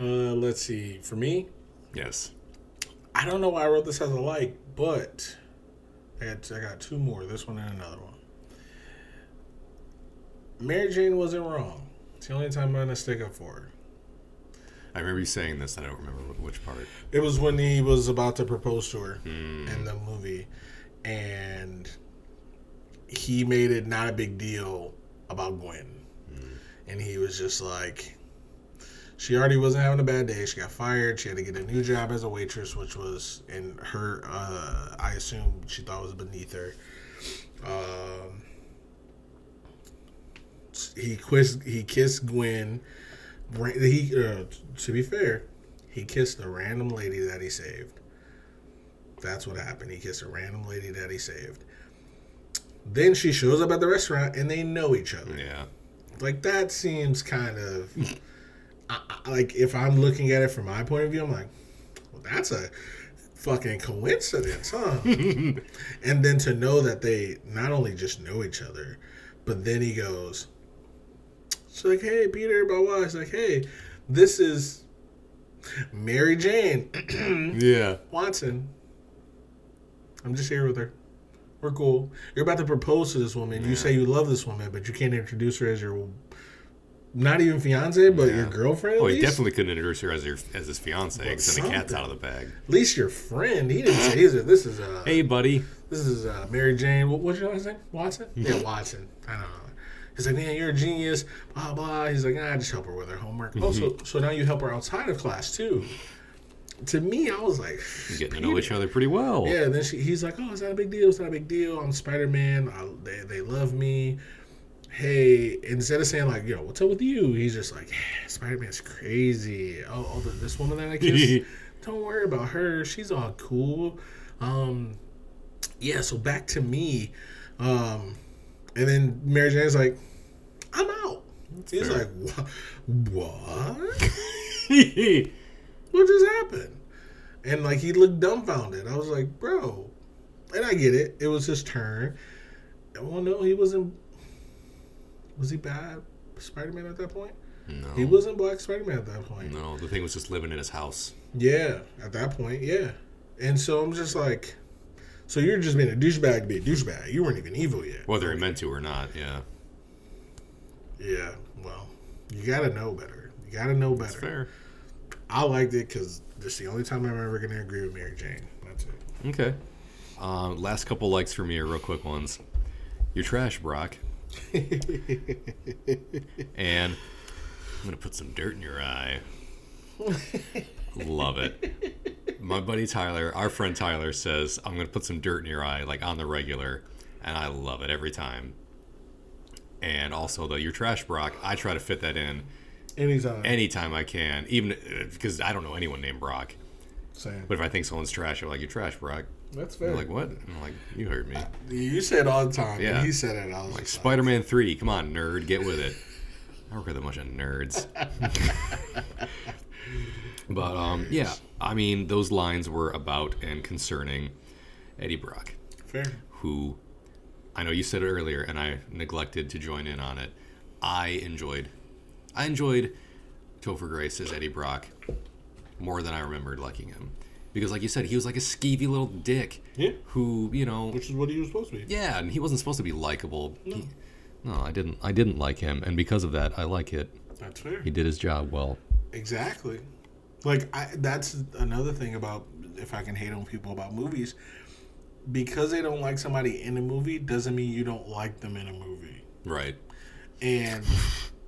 Uh, let's see. For me, Yes. I don't know why I wrote this as a like, but I got I got two more. This one and another one. Mary Jane wasn't wrong. It's the only time I'm gonna stick up for her. I remember you saying this. I don't remember which part. It was when he was about to propose to her Hmm. in the movie, and he made it not a big deal about Gwen, and he was just like, she already wasn't having a bad day. She got fired. She had to get a new job as a waitress, which was in her. Uh, I assume she thought was beneath her. Um, he kissed. He kissed Gwen. He uh, to be fair, he kissed a random lady that he saved. That's what happened. He kissed a random lady that he saved. Then she shows up at the restaurant and they know each other. Yeah. Like that seems kind of I, I- like if I'm looking at it from my point of view, I'm like, well, that's a fucking coincidence, huh? and then to know that they not only just know each other, but then he goes, it's like, hey, Peter, blah blah. She's like, hey, this is Mary Jane Yeah. Watson. I'm just here with her. We're cool. You're about to propose to this woman. You say you love this woman, but you can't introduce her as your not even fiance, but your girlfriend. Oh, he definitely couldn't introduce her as your as his fiance because then the cat's out of the bag. At least your friend. He didn't say it. This is uh, Hey, buddy. this is uh, Mary Jane. What, what's your last name? Watson. Yeah, Watson. I don't know. He's like, man, you're a genius. Blah blah. He's like, nah, just help her with her homework. Oh, so so now you help her outside of class too. To me, I was like, Getting to know each other pretty well. Yeah, and then she, he's like, "Oh, it's not a big deal. It's not a big deal. I'm Spider Man. They they love me. Hey, instead of saying like, yo, what's up with you? He's just like, yeah, Spider Man's crazy. Oh, oh, the- this woman that I kissed. don't worry about her. She's all cool. Um, yeah. So back to me. Um, and then Mary Jane's like, I'm out. He's fair. like, what? What? what just happened? And like he looked dumbfounded. I was like, bro. And I get it. It was his turn. Well, no, he wasn't. Was he bad Spider Man at that point? no. He wasn't Black Spider Man at that point. No, the thing was just living in his house. Yeah, at that point, yeah. And so I'm just like, so you're just being a douchebag to be a douchebag. You weren't even evil yet. Whether he meant to or not, yeah. Yeah, well, you gotta know better. You gotta know It's better. fair. I liked it because this is the only time I'm ever gonna agree with Mary Jane. That's it. Okay. Um, last couple likes for me are real quick ones. You're trash, Brock. And I'm gonna put some dirt in your eye. Love it. My buddy Tyler, our friend Tyler, says I'm gonna put some dirt in your eye, like on the regular, and I love it every time. And also, though, you're trash, Brock. I try to fit that in Anytime. anytime I can, even uh, because I don't know anyone named Brock. Same. But if I think someone's trash, I'm like, "You're trash, Brock." That's They're fair. like, "What?" I'm like, "You heard me." you say it all the time. Yeah. He said it. I was Like just Spider-Man Three, come on, nerd, get with it. I work with a bunch of nerds. but um, yeah, I mean, those lines were about and concerning Eddie Brock, fair. who I know you said it earlier, and I neglected to join in on it. I enjoyed, I enjoyed Topher Grace as Eddie Brock more than I remembered liking him, because like you said, he was like a skeevy little dick Yeah. who you know Which is what he was supposed to be. yeah, and he wasn't supposed to be likable. He- No. I didn't. I didn't like him, and because of that, I like it. That's fair. He did his job well. Exactly. Like I, that's another thing about if I can hate on people about movies, because they don't like somebody in a movie doesn't mean you don't like them in a movie, Right. and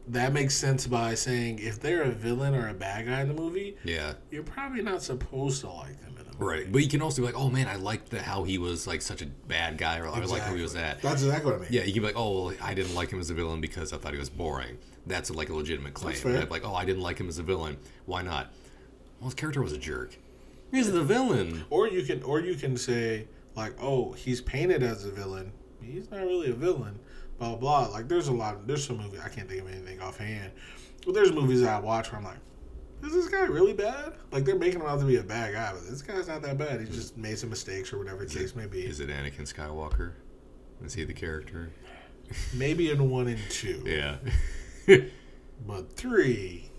that makes sense by saying if they're a villain or a bad guy in the movie, Yeah. you're probably not supposed to like them in the movie. Right. But you can also be like, oh man, I liked the how he was like such a bad guy, or I like how he was at. That's exactly what I mean. Yeah, you can be like, oh, well, I didn't like him as a villain because I thought he was boring. That's like a legitimate claim. That's fair. Like, oh, I didn't like him as a villain. Why not? Well, his character was a jerk. He's the villain. Or you can, or you can say like, oh, he's painted as a villain. He's not really a villain. Blah blah. Like, there's a lot. There's some movie I can't think of anything offhand. But there's movies that I watch where I'm like, is this guy really bad? Like they're making him out to be a bad guy, but this guy's not that bad. He just made some mistakes or whatever the case may be. Is it Anakin Skywalker? Is he the character? Maybe in one and two, Yeah. but three,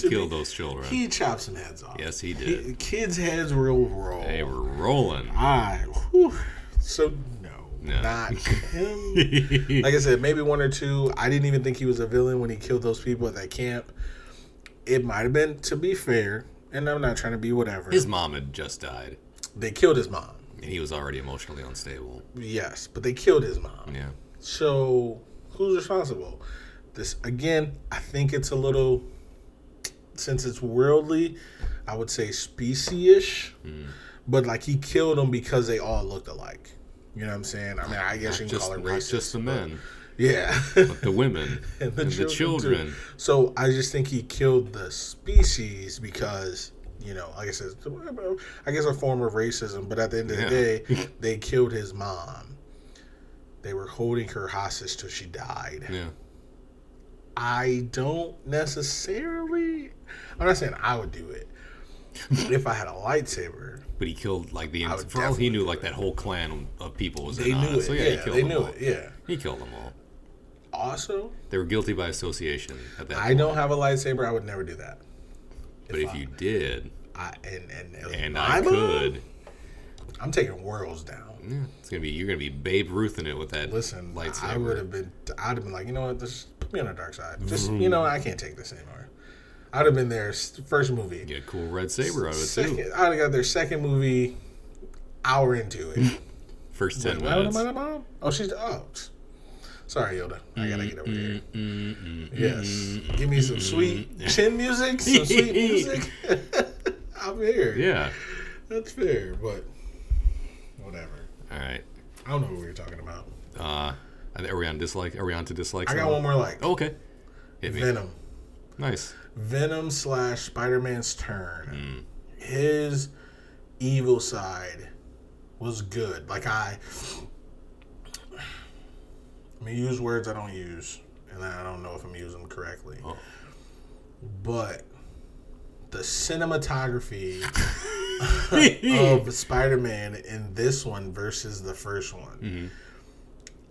he killed be- those children. he chopped some heads off. yes, he He- did. kids' heads were rolling. They were rolling. I. whew. so no, No. not him. like I said, maybe one or two. I didn't even think he was a villain when he killed those people at that camp. It might have been, to be fair, and I'm not trying to be whatever. His mom had just died, they killed his mom. and he was already emotionally unstable. Yes, but they killed his mom. Yeah. So who's responsible? This again, I think it's a little since it's worldly, I would say species-ish. Hmm. But like he killed them because they all looked alike. You know what I'm saying? I mean, I guess you can just, call it not racist. just the men, Yeah. but the women And and the the, children, children. So I just think he killed the species because, you know, like I said, I guess a form of racism. But at the end of the day, they killed his mom. They were holding her hostage till she died. Yeah. I don't necessarily. I'm not saying I would do it. if I had a lightsaber, But he killed like the for all he knew, like it. that whole clan of people was they in on it. So yeah, yeah, he killed they them knew all. it. Yeah. He killed them all. Also, They were guilty by association at that I point. don't have a lightsaber. I would never do that. But if I- you did, I and and, and I could, I'm taking worlds down. yeah, it's gonna be you're gonna be Babe Ruth in it with that Listen, lightsaber. I would have been. I'd have been like, you know what? Just put me on the dark side. Just you mm-hmm. know, I can't take this anymore. I'd have been there first movie. Get a cool red saber out of it Second, too. I'd have got their second movie. Hour into it. First ten Wait, what minutes. I, mom? Oh, she's oh. Sorry, Yoda. I gotta get over mm-hmm. here. Mm-hmm. Yes, give me some sweet chin music, some sweet music. I'm here. Yeah. that's fair, but whatever. All right. I don't know what we were talking about. Uh, are we on dislike? Are we on to dislikes? I got one more like Oh, okay. Hit me. Venom. Nice. Venom slash Spider Man's turn. His evil side was good. Like I, I'm gonna use words I don't use, and I don't know if I'm using them correctly. Oh. But the cinematography of Spider Man in this one versus the first one, Mhm.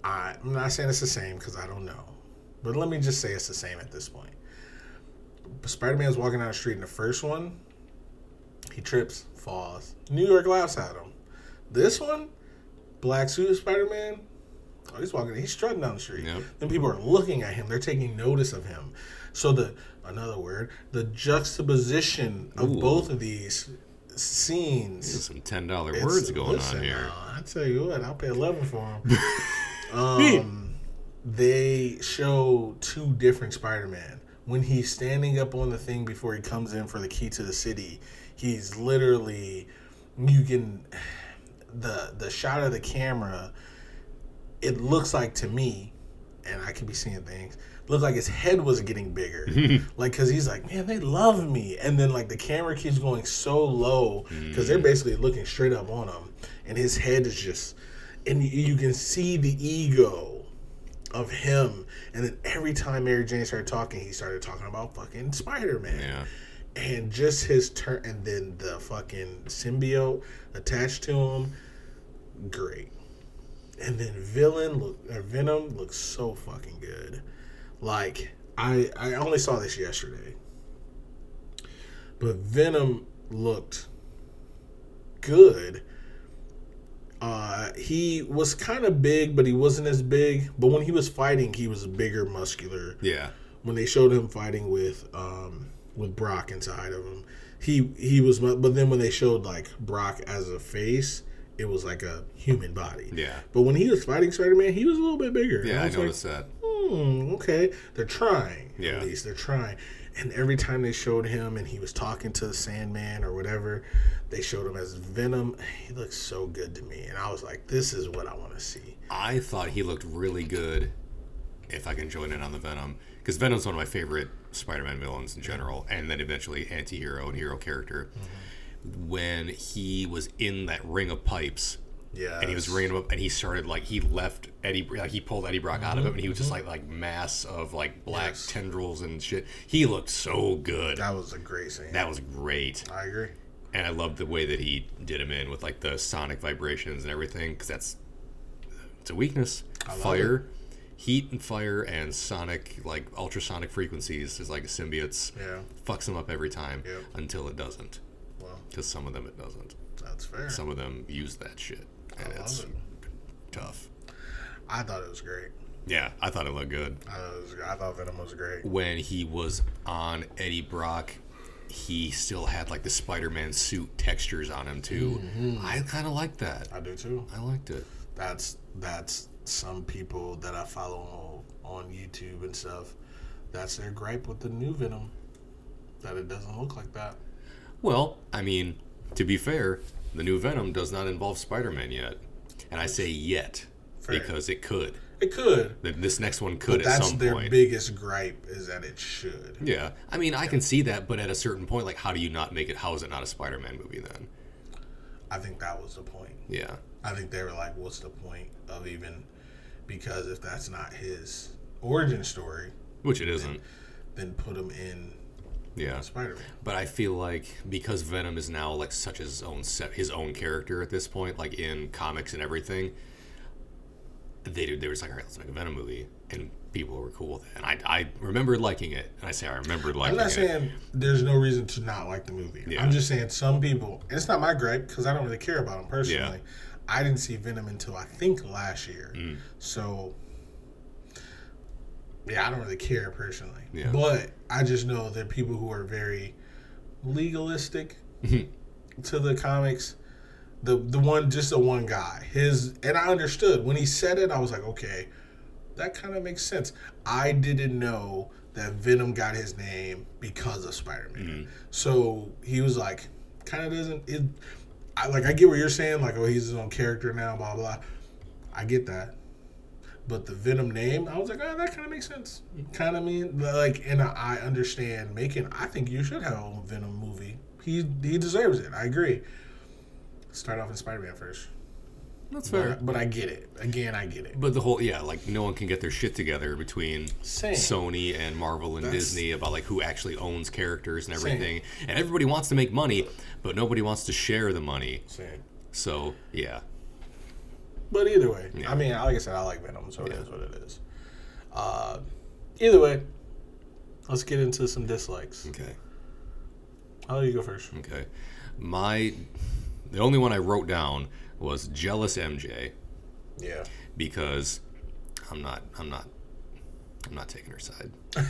I, I'm not saying it's the same because I don't know, but let me just say it's the same at this point. Spider Man's walking down the street in the first one, he trips, falls. New York laughs at him. This one, black suit Spider Man, oh, he's walking, he's strutting down the street. Yep. Then people are looking at him, they're taking notice of him. So the another word, the juxtaposition of Ooh. both of these scenes. There's some ten dollar words going on here. now, I tell you what, I'll pay eleven for them. um, they show two different Spider-Man. When he's standing up on the thing before he comes in for the key to the city, he's literally you can the the shot of the camera. It looks like to me, and I can be seeing things, looked like his head was getting bigger. like, cause he's like, man, they love me. And then like the camera keeps going so low because they're basically looking straight up on him, and his head is just, and you, can see the ego of him. And then every time Mary Jane started talking, he started talking about fucking Spider Man. Yeah. And just his turn, and then the fucking symbiote attached to him, great. And then villain look, or Venom looks so fucking good. Like I, I only saw this yesterday, but Venom looked good. Uh, he was kind of big, but he wasn't as big. But when he was fighting, he was bigger, muscular Yeah. when they showed him fighting with um with Brock inside of him, he he was. But then when they showed like Brock as a face, it was like a human body. Yeah. But when he was fighting Spider Man, he was a little bit bigger. Yeah, I like, noticed that. hmm, okay, they're trying. Yeah. At least they're trying. And every time they showed him and he was talking to the Sandman or whatever, they showed him as Venom. He looks so good to me, and I was like, this is what I want to see. I thought he looked really good. If I can join in on the Venom, because Venom's one of my favorite Spider-Man villains in general, and then eventually anti-hero and hero character. Mm-hmm. When he was in that ring of pipes, Yeah. and he was ringing him up, and he started like he left Eddie, like he pulled Eddie Brock out of him, and he was just mm-hmm. like like mass of like black Yes. tendrils and shit. He looked so good. That was a great scene. That was great, I agree. and I loved the way that he did him in with like the sonic vibrations and everything, because that's it's a weakness. love Fire, heat and fire, and sonic like ultrasonic frequencies is like symbiotes. Yeah. Fucks them up every time Yep. until it doesn't, Well, because some of them it doesn't. that's fair. Some of them use that shit, and it's it. tough. I thought it was great. Yeah, I thought it looked good. I thought, it was, I thought Venom was great. When he was on Eddie Brock, he still had like the Spider-Man suit textures on him too. Mm-hmm. I kind of liked that. I do too. I liked it. That's that's some people that I follow on, on YouTube and stuff. That's their gripe with the new Venom. That it doesn't look like that. Well, I mean, to be fair, the new Venom does not involve Spider-Man yet, and I say yet Fair. because it could. It could. This next one could But at that's some their biggest gripe is that it should. yeah, I mean, I can see that, but at a certain point, like, how do you not make it? How is it not a Spider-Man movie then? I think that was the point. Yeah, I think they were like, what's the point of even because if that's not his origin story, which it isn't. then put him in Yeah, Spider Man. but I feel like because Venom is now like such his own set, his own character at this point, like in comics and everything, they did. They were just like, all right, let's make a Venom movie, and people were cool with it. And I, I remembered liking it, and I say I remembered liking it. I'm not it. saying there's no reason to not like the movie. Yeah. I'm just saying some people, and it's not my gripe because I don't really care about him personally. I didn't see Venom until I think last year. Mm. So, yeah, I don't really care personally. Yeah. But I just know there are people who are very legalistic mm-hmm. to the comics. The the one just the one guy. His and I understood when he said it. I was like, okay, that kind of makes sense. I didn't know that Venom got his name because of Spider Man. Mm-hmm. So he was like, kind of doesn't it. I like I get what you're saying. Like, oh, he's his own character now. Blah blah. I get that. But the Venom name, I was like, oh, that kind of makes sense. Kind of mean like, and I understand making. I think you should have a Venom movie. He he deserves it. I agree. Start off in Spider Man first. That's fair. But, but I get it. Again, I get it. But the whole yeah, like no one can get their shit together between Same. Sony and Marvel and That's- Disney about like who actually owns characters and Same. everything. And everybody wants to make money, but nobody wants to share the money. Same. So yeah, But either way, Yeah. I mean, like I said, I like Venom, so it is what it is. Uh, either way, let's get into some dislikes. okay, I'll let you go first. okay. My the only one I wrote down was jealous MJ Yeah. because I'm not I'm not I'm not taking her side. I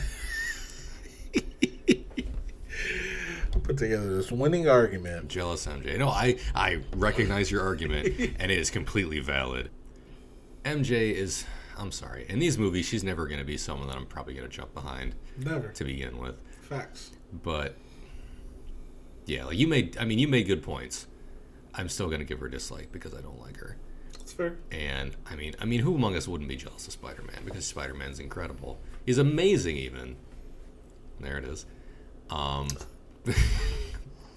put together this winning argument. Jealous MJ. No, I I recognize your argument and it is completely valid. MJ is I'm sorry. In these movies, she's never going to be someone that I'm probably going to jump behind Never. to begin with. Facts. But yeah, like you made I mean, you made good points. I'm still going to give her a dislike because I don't like her. That's fair. And I mean, I mean, who among us wouldn't be jealous of Spider-Man? Because Spider-Man's incredible. He's amazing, even. There it is. Um,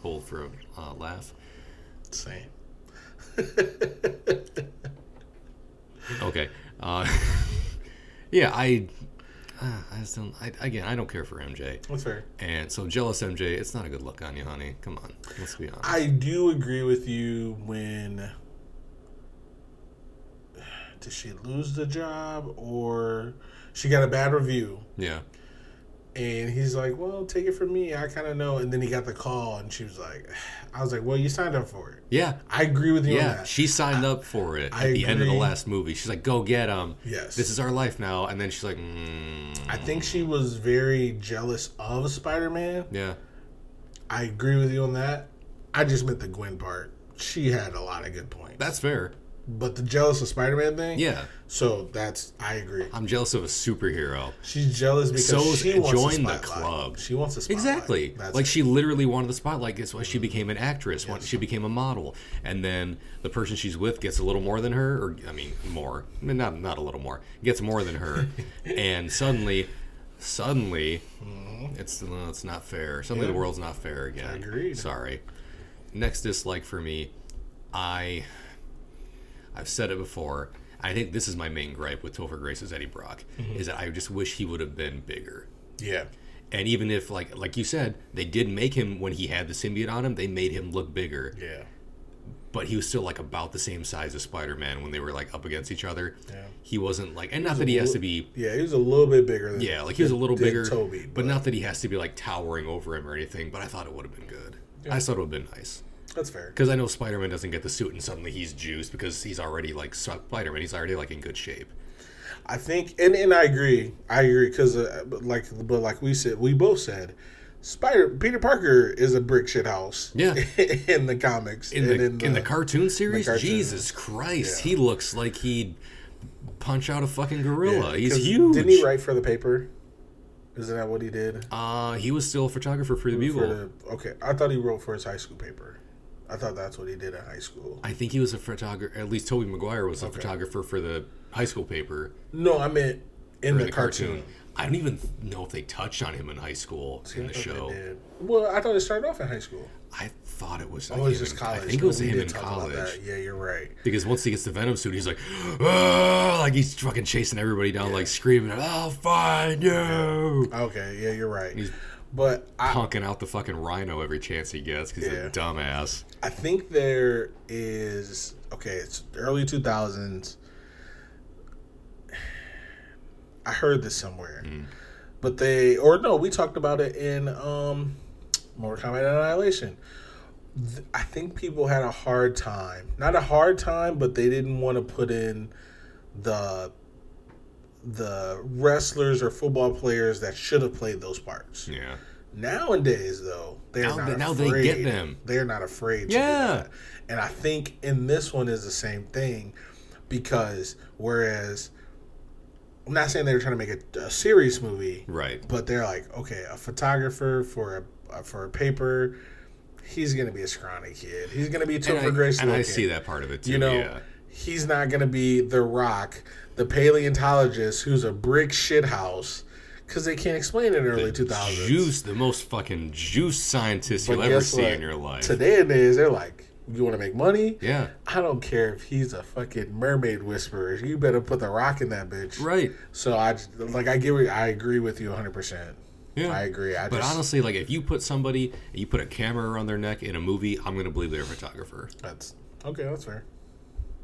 hold for a uh, laugh. Same. Okay. Uh, yeah, I, uh, I just don't. I, again, I don't care for MJ, That's fair. and so jealous MJ. It's not a good look on you, honey. Come on, let's be honest. I do agree with you when. Did she lose the job or she got a bad review? yeah, And he's like, "Well, take it from me. I kind of know." And then he got the call, and she was like, "I was like, well, you signed up for it. yeah, I agree with you on yeah. that." She signed up for it I at the end of the last movie. She's like, "Go get him. Yes. This is our life now." And then she's like, mm, I think she was very jealous of Spider-Man. "Yeah, I agree with you on that. I just meant the Gwen part. She had a lot of good points. that's fair." But the jealous of Spider-Man thing, Yeah, So that's I agree. I'm jealous of a superhero. She's jealous because So she wants join the club. She wants the spotlight. Exactly. That's like it. she literally wanted the spotlight. Guess what? She became an actress. Once She became a model, and then the person she's with gets a little more than her, or I mean, more. I mean, not not a little more. Gets more than her, and suddenly, suddenly, it's no, it's not fair. Suddenly, Mm-hmm. Yeah. the world's not fair again. Agreed. Sorry. Next dislike for me, I. I've said it before. I think this is my main gripe with Topher Grace's Eddie Brock Mm-hmm. is that I just wish he would have been bigger. Yeah. And even if, like, like you said, they did make him when he had the symbiote on him, they made him look bigger. Yeah. But he was still like about the same size as Spider-Man when they were like up against each other. Yeah. He wasn't like, and not that he has to be, Yeah, he was a little bit bigger than yeah, like he was a little bigger, Tobey, but not that he has to be like towering over him or anything. But I thought it would have been good. I thought it would have been nice that's fair. because I know Spider-Man doesn't get the suit and suddenly he's juiced because he's already like Spider-Man. He's already like in good shape. I think, and, and I agree. I agree because, uh, like, but like we said, we both said, Spider Peter Parker is a brick shit house. Yeah. in the comics, in the, and in the, cartoon series, cartoon. Jesus Christ, Yeah. he looks like he'd punch out a fucking gorilla. Yeah, He's huge. Didn't he write for the paper? Isn't that what he did? Uh, he was still a photographer for the Bugle. the, okay, I thought he wrote for his high school paper. I thought that's what he did in high school. I think he was a photographer. At least Tobey Maguire was a photographer for the high school paper No, I meant in the, the cartoon. I don't even know if they touched on him in high school in the show. Well, I thought it started off in high school. I thought it was. Oh, like it was just in- college. I think it was We him in college. Yeah, you're right. Because once he gets the Venom suit, he's like, "Ah," like he's fucking chasing everybody down, like screaming, "I'll find you!" Okay, yeah, you're right. But I, honking out the fucking rhino every chance he gets because he's a dumbass. I think there is okay. It's early two thousands. I heard this somewhere, but they or no, we talked about it in um, Mortal Kombat Annihilation. I think people had a hard time, not a hard time, but they didn't want to put in the the wrestlers or football players that should have played those parts. Yeah. Nowadays, though, they're Now not they- now they afraid. get them. They're not afraid. To Yeah. do that. and I think in this one is the same thing, because whereas I'm not saying they were trying to make a, a serious movie, Right. but they're like, okay, a photographer for a for a paper, he's gonna be a scrawny kid. He's gonna be Topher Grace and I see that part of it too. You know, yeah. he's not gonna be the Rock, the paleontologist who's a brick shit house, because they can't explain it in early two thousands. Juice, the most fucking juice scientist But you'll ever see what? in your life. Today and days, they're like, you want to make money? yeah. I don't care if he's a fucking mermaid whisperer. You better put the rock in that bitch. Right. So I like I give I agree with you 100. percent Yeah. I agree. I But just, honestly, like if you put somebody, you put a camera around their neck in a movie, I'm gonna believe they're a photographer that's okay. That's fair.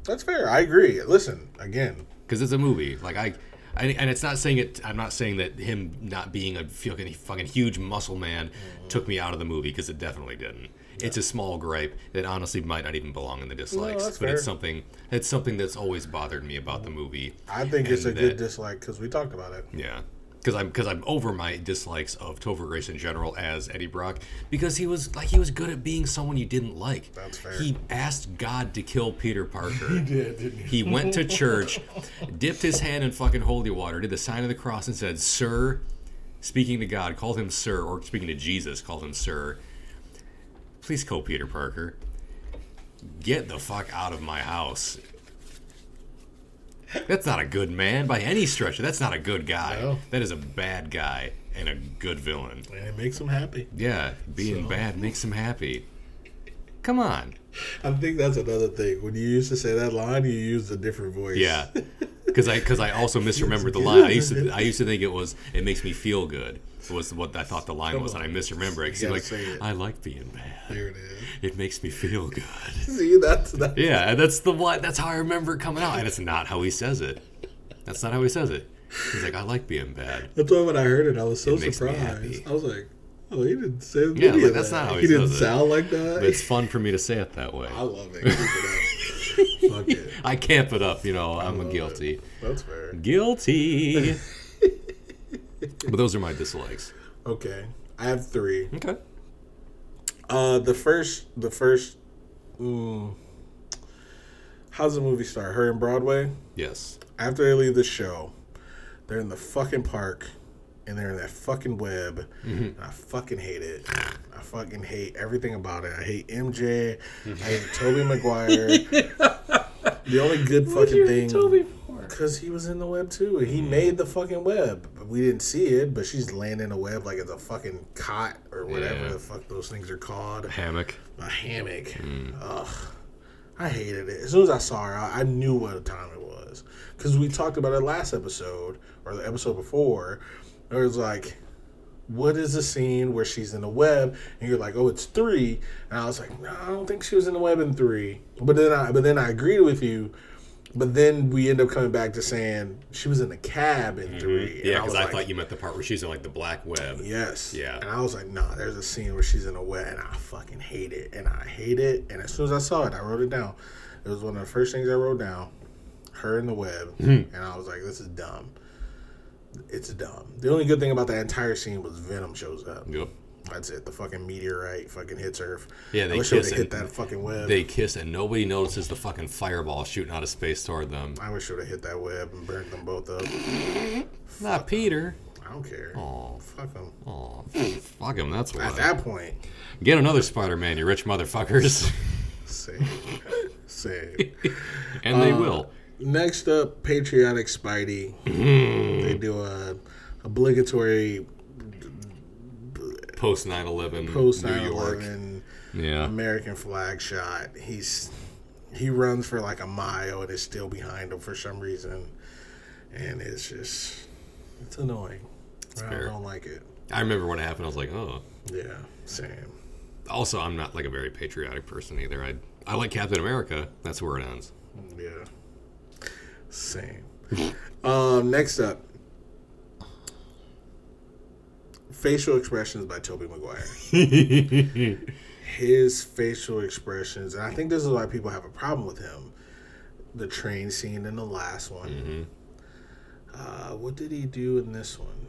That's fair. I agree. Listen again. Because it's a movie. Like I, I, and it's not saying it. I'm not saying that him not being a fucking fucking huge muscle man Mm-hmm. took me out of the movie because it definitely didn't. It's a small gripe that honestly might not even belong in the dislikes, that's but it's something. It's something that's always bothered me about the movie. I think it's a And good dislike because we talked about it. Yeah. Because I'm because I'm over my dislikes of Topher Grace in general as Eddie Brock because he was like he was good at being someone you didn't like. That's fair. He asked God to kill Peter Parker. he did, didn't he? He went to church, dipped his hand in fucking holy water, did the sign of the cross, and said, "Sir," speaking to God, called him Sir, or speaking to Jesus, called him Sir. Please kill Peter Parker. Get the fuck out of my house. That's not a good man by any stretch. That's not a good guy. No. That is a bad guy and a good villain. And it makes him happy. Yeah, being So- bad makes him happy. Come on. I think that's another thing. When you used to say that line, you used a different voice. Yeah, because I because I also misremembered the line. I used to I used to think it was it makes me feel good was what I thought the line Come was, and I on. misremember it. like, it. I like being bad. There it is. It makes me feel good. See, that's that. Yeah, that's the one. That's how I remember it coming out, and it's not how he says it. That's not how he says it. He's like, I like being bad. That's why when I heard it, I was so It surprised. I was like, "Oh, he didn't say Yeah, like, that's that. not how he he didn't it. sound like that." But it's fun for me to say it that way. I love it. Keep it up. Fuck it. I camp it up, you know. I'm a it. guilty. That's fair. Guilty. But those are my dislikes. Okay, I have three. Okay. Uh, the first, the first. Mm, how's the movie start? Her in Broadway. Yes. After they leave the show, they're in the fucking park, and they're in that fucking web. Mm-hmm. I fucking hate it. I fucking hate everything about it. I hate MJ. I hate Tobey Maguire. the only good fucking thing. Because he was in the web too. He Mm-hmm. made the fucking web. We didn't see it, but she's laying in a web like it's a fucking cot or whatever Yeah. the fuck those things are called. A hammock. A hammock. Mm. Ugh. I hated it. As soon as I saw her, I, I knew what time it was. Because we talked about it last episode, or the episode before. It was like, what is the scene where she's in the web? And you're like, oh, it's three. And I was like, no, I don't think she was in the web in three. But then I, but then I agreed with you. But then we end up coming back to saying she was in the cab in three. Yeah, because was I, like, thought you meant the part where she's in like the black web. Yes. Yeah. And I was like, nah, there's a scene where she's in a web, and I fucking hate it. And I hate it. And as soon as I saw it, I wrote it down. It was one of the first things I wrote down. Her in the web. Mm-hmm. And I was like, this is dumb. It's dumb. The only good thing about that entire scene was Venom shows up. Yep. That's it. The fucking meteorite fucking hits Earth. Yeah, they I wish kiss have hit that fucking web. They kiss and nobody notices the fucking fireball shooting out of space toward them. I wish I would have hit that web and burnt them both up. Not Peter. I don't care. Oh, Fuck them. oh, fuck him. That's why. At that point, Get another Spider-Man, you rich motherfuckers. same. same. and they Uh, will. Next up, patriotic Spidey. they do a obligatory Post 9/11, post New 9 York. 11 Yeah. American flag shot. He's he runs for like a mile and is still behind him for some reason, and it's just it's annoying. I fair. don't like it. I remember when it happened. I was like, oh. Yeah, same. Also, I'm not like a very patriotic person either. I I like Captain America. That's where it ends. Yeah, same. um, next up, facial expressions by Tobey Maguire. his facial expressions, and I think this is why people have a problem with him. The train scene in the last one. Uh, what did he do in this one?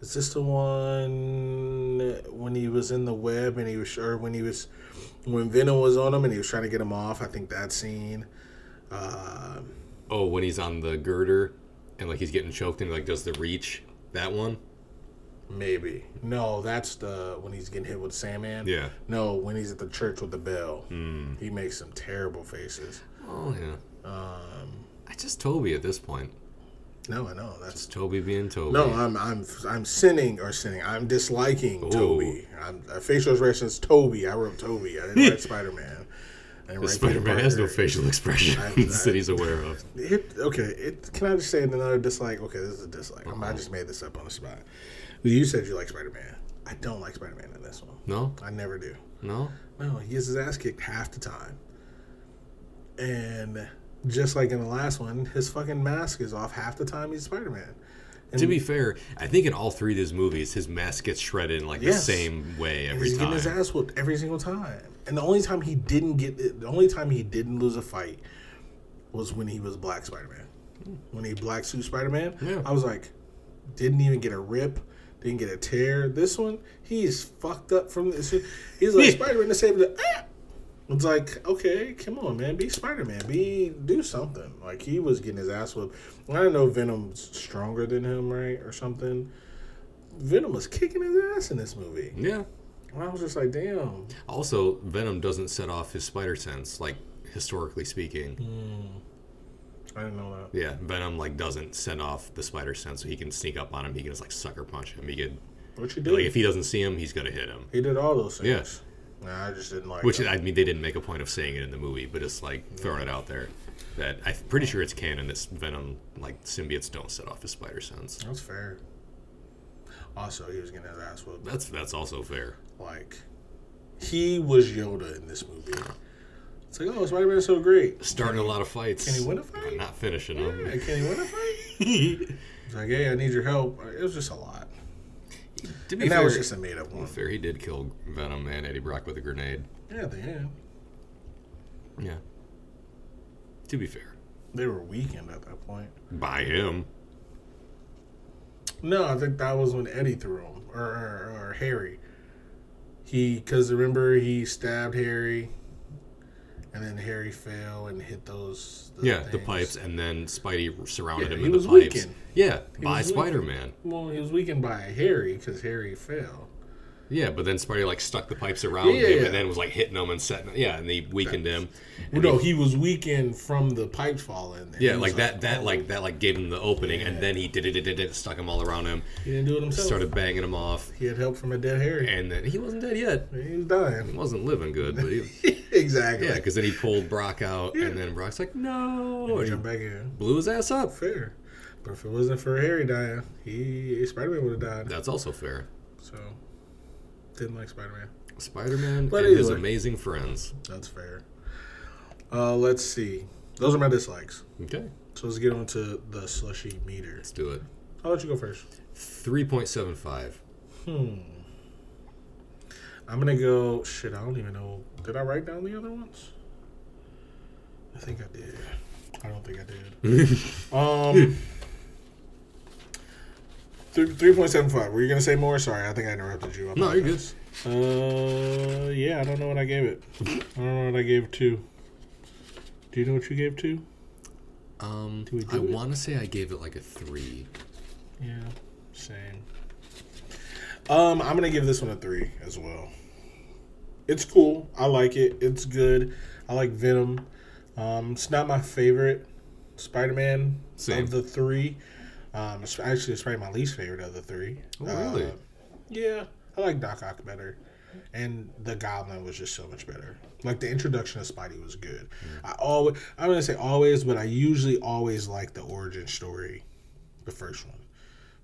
Is this the one when he was in the web and he was sure when he was when Venom was on him and he was trying to get him off? I think that scene. Uh, Oh, when he's on the girder and like he's getting choked and like does the reach. That one. maybe no, that's the when he's getting hit with Sandman. Yeah. No, when he's at the church with the bell, he makes some terrible faces. Oh yeah. Um, I just Tobey at this point. no, I know that's Just Tobey being Tobey. No, I'm I'm I'm sinning or sinning. I'm disliking Ooh. Tobey. I'm facial expressions. Tobey. I wrote Tobey. I didn't write Spider Man. Spider Man has no facial expression I- that he's aware of. It, okay, it, can I just say another dislike? Okay, this is a dislike. I just made this up on the spot. You said you like Spider Man. I don't like Spider Man in this one. No, I never do. no. No, he gets his ass kicked half the time. And just like in the last one, his fucking mask is off half the time he's Spider Man. To be fair, I think in all three of these movies, his mask gets shredded in like Yes. the same way every He's time. He's getting his ass whooped every single time. And the only time he didn't get the only time he didn't lose a fight was when he was Black Spider Man. When he black suit Spider Man, Yeah. I was like, didn't even get a rip, didn't get a tear. This one, he's fucked up from this. He's like Spider Man to save the. Ah! It's like, okay, come on, man, be Spider Man, be do something. Like he was getting his ass whooped. I don't know if Venom's stronger than him, right, or something. Venom was kicking his ass in this movie. yeah. I was just like, damn. Also, Venom doesn't set off his spider sense, like historically speaking. Hmm. I didn't know that. Yeah, Venom like doesn't send off the spider sense, so he can sneak up on him. He can just like sucker punch him. He could What you did? like if he doesn't see him, he's gonna hit him. he did all those things. Yes. Nah, I just didn't like. Which. I mean, they didn't make a point of saying it in the movie, but it's like throwing it out there. That I'm pretty sure it's canon that Venom like symbiotes don't set off his spider sense. That's fair. Also, he was getting his ass whooped. That's that's also fair. Like, he was Yoda in this movie. It's like, oh, Spider Man's so great. Starting a lot of fights. Can he win a fight? Not finishing Yeah, them. can he win a fight? He's like, hey, I need your help. It was just a lot. to be And fair, that was just a made up one. fair, he did kill Venom and Eddie Brock with a grenade. Yeah, at the. Yeah. To be fair, They were weakened at that point. by him. No, I think that was when Eddie threw him, or, or, or Harry. He, because remember, he stabbed Harry, and then Harry fell and hit those. the Yeah, the pipes, and then Spidey surrounded Yeah, him in the pipes. weakened. Yeah, He by. Spider Man. Well, he was weakened by Harry because Harry fell. Yeah, but then Spidey like stuck the pipes around Yeah, him yeah. and then was like hitting him and setting. Yeah, and they weakened him. Well, no, he was weakened from the pipes falling. Yeah, like that. That oh. like that like gave him the opening, and then he did it, did it, did it, stuck him all around him, He didn't do it himself. started banging him off, He had help from a dead Harry. and then he wasn't dead yet. He was dying. He wasn't living good, but he, exactly. yeah, because then he pulled Brock out, Yeah. and then Brock's like, no, and he back in. blew his ass up. Fair. But if it wasn't for Harry dying, he Spider Man would have died. That's also fair. So didn't like Spider Man. Spider Man But and his anyway. amazing friends. That's fair. Uh, let's see. Those are my dislikes. Okay, So let's get on to the slushy meter. let's do it. I'll let you go first. Three point seven five. Hmm. I'm gonna go. Shit, I don't even know. Did I write down the other ones? I think I did. I don't think I did. um. Three point seven five. Were you gonna say more? Sorry, I think I interrupted you. I No, you're good. Uh, yeah, I don't know what I gave it. I don't know what I gave two. Do you know what you gave two? Um, I want to say I gave it like a three. Yeah, same. Um, I'm gonna give this one a three as well. It's cool. I like it. It's good. I like Venom. Um, it's not my favorite Spider-Man Same. of the three. Um, it's actually it's probably my least favorite of the three. Oh, really? Uh, yeah, I like Doc Ock better, and the Goblin was just so much better. Like the introduction of Spidey was good. Mm. I always, I'm gonna say always, but I usually always like the origin story, the first one,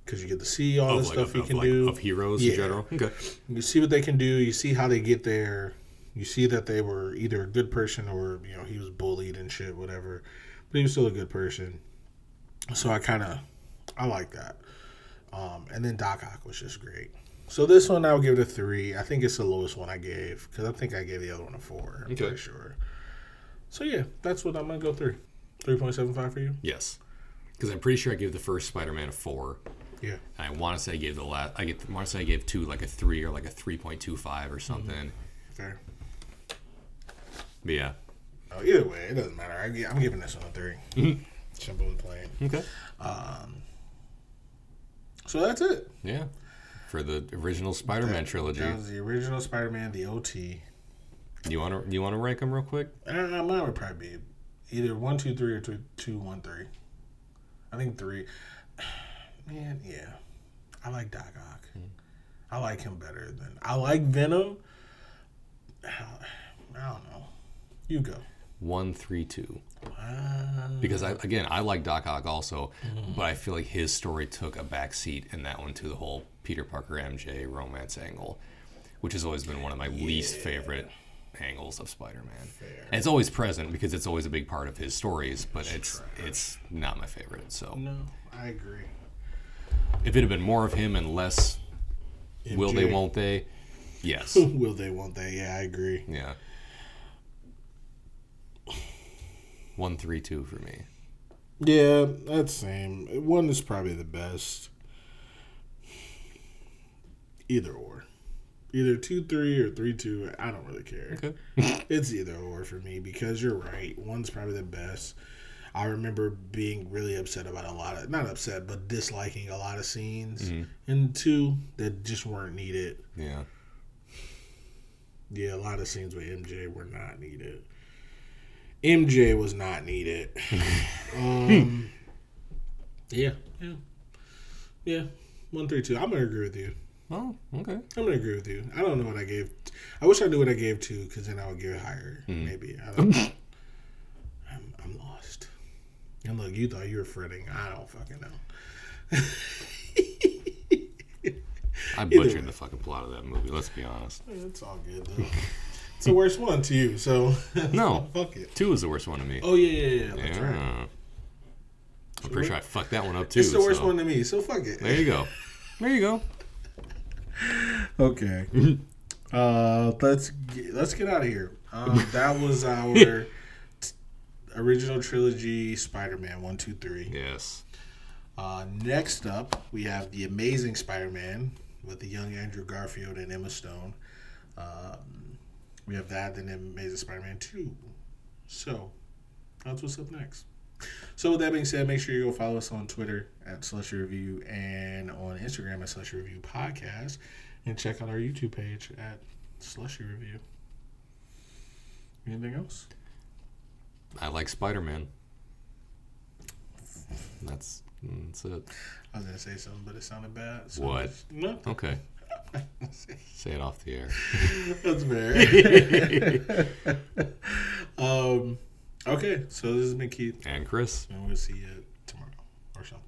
because you get to see all the like, stuff of, he of, can like, do. of heroes Yeah. in general. Okay. You see what they can do. You see how they get there. You see that they were either a good person or you know he was bullied and shit, whatever. But he was still a good person. So I kind of I like that. Um, and then Doc Ock was just great. So this one I'll give it a three. I think it's the lowest one I gave because I think I gave the other one a four. I'm Okay. pretty sure. So yeah, that's what I'm gonna go through. Three point seven five for you. Yes. Because I'm pretty sure I gave the first Spider-Man a four, Yeah. and I want to say I gave the last. I get. want to say I gave two like a three or like a three point two five or something. Fair. But yeah. Oh, either way, it doesn't matter. I, I'm giving this one a 3 Mm-hmm. Simple and plain. Okay. So that's it. Yeah. For the original Spider-Man trilogy, That was the original Spider-Man, the OT. you want to you want to rank them real quick? Uh, mine would probably be either one, two, three, or two, two, one, three. I think three. Man, yeah, I like Doc Ock. I like him better than I like Venom. I don't know. You go. One, three, two. Uh, Because I again I like Doc Ock also, but I feel like his story took a back seat in that one to the whole Peter Parker MJ romance angle, which has always been one of my least favorite angles of Spider-Man. And it's always present because it's always a big part of his stories, but it's it's not my favorite. So no, I agree. if it had been more of him and less will they won't they, yes, Will they? Won't they? Yeah, I agree. yeah. One, three, two for me. Yeah, that's same. One is probably the best. Either or. Either 2 3 or 3 2. I don't really care. Okay. It's either or for me because you're right. One's probably the best. I remember being really upset about a lot of, not upset, but disliking a lot of scenes. Mm-hmm. And two, that just weren't needed. Yeah. Yeah, a lot of scenes with MJ were not needed. MJ was not needed. um, yeah, yeah, yeah. One three two. I'm gonna agree with you. Oh, okay. I'm gonna agree with you. I don't know what I gave. I wish I knew what I gave to, because then I would give it higher. Maybe. I don't. I'm, I'm lost. And look, you thought you were fretting. I don't fucking know. I butchered the fucking plot of that movie. Let's be honest. It's all good though. It's the worst one to you, so No. fuck it. Two is the worst one to me. Oh yeah, yeah, yeah. That's yeah. right. I'm pretty sure I fucked that one up too. It's the worst so- one to me, so fuck it. There you go. There you go. Okay. uh, let's get, let's get out of here. Um, that was our t- original trilogy Spider-Man one, two, three. Yes. Uh, next up, we have the Amazing Spider-Man with the young Andrew Garfield and Emma Stone. Um, we have that, then Amazing Spider-Man two. So that's what's up next. So with that being said, make sure you go follow us on Twitter at Slushy Review and on Instagram at Slushy Review Podcast, and check out our YouTube page at Slushy Review. Anything else? I like Spider Man. That's that's it. I was gonna say something, but it sounded bad. So What? No, Okay. Say it off the air. that's fair. um, okay, so this has been Keith, And Chris. and we'll see you tomorrow or something.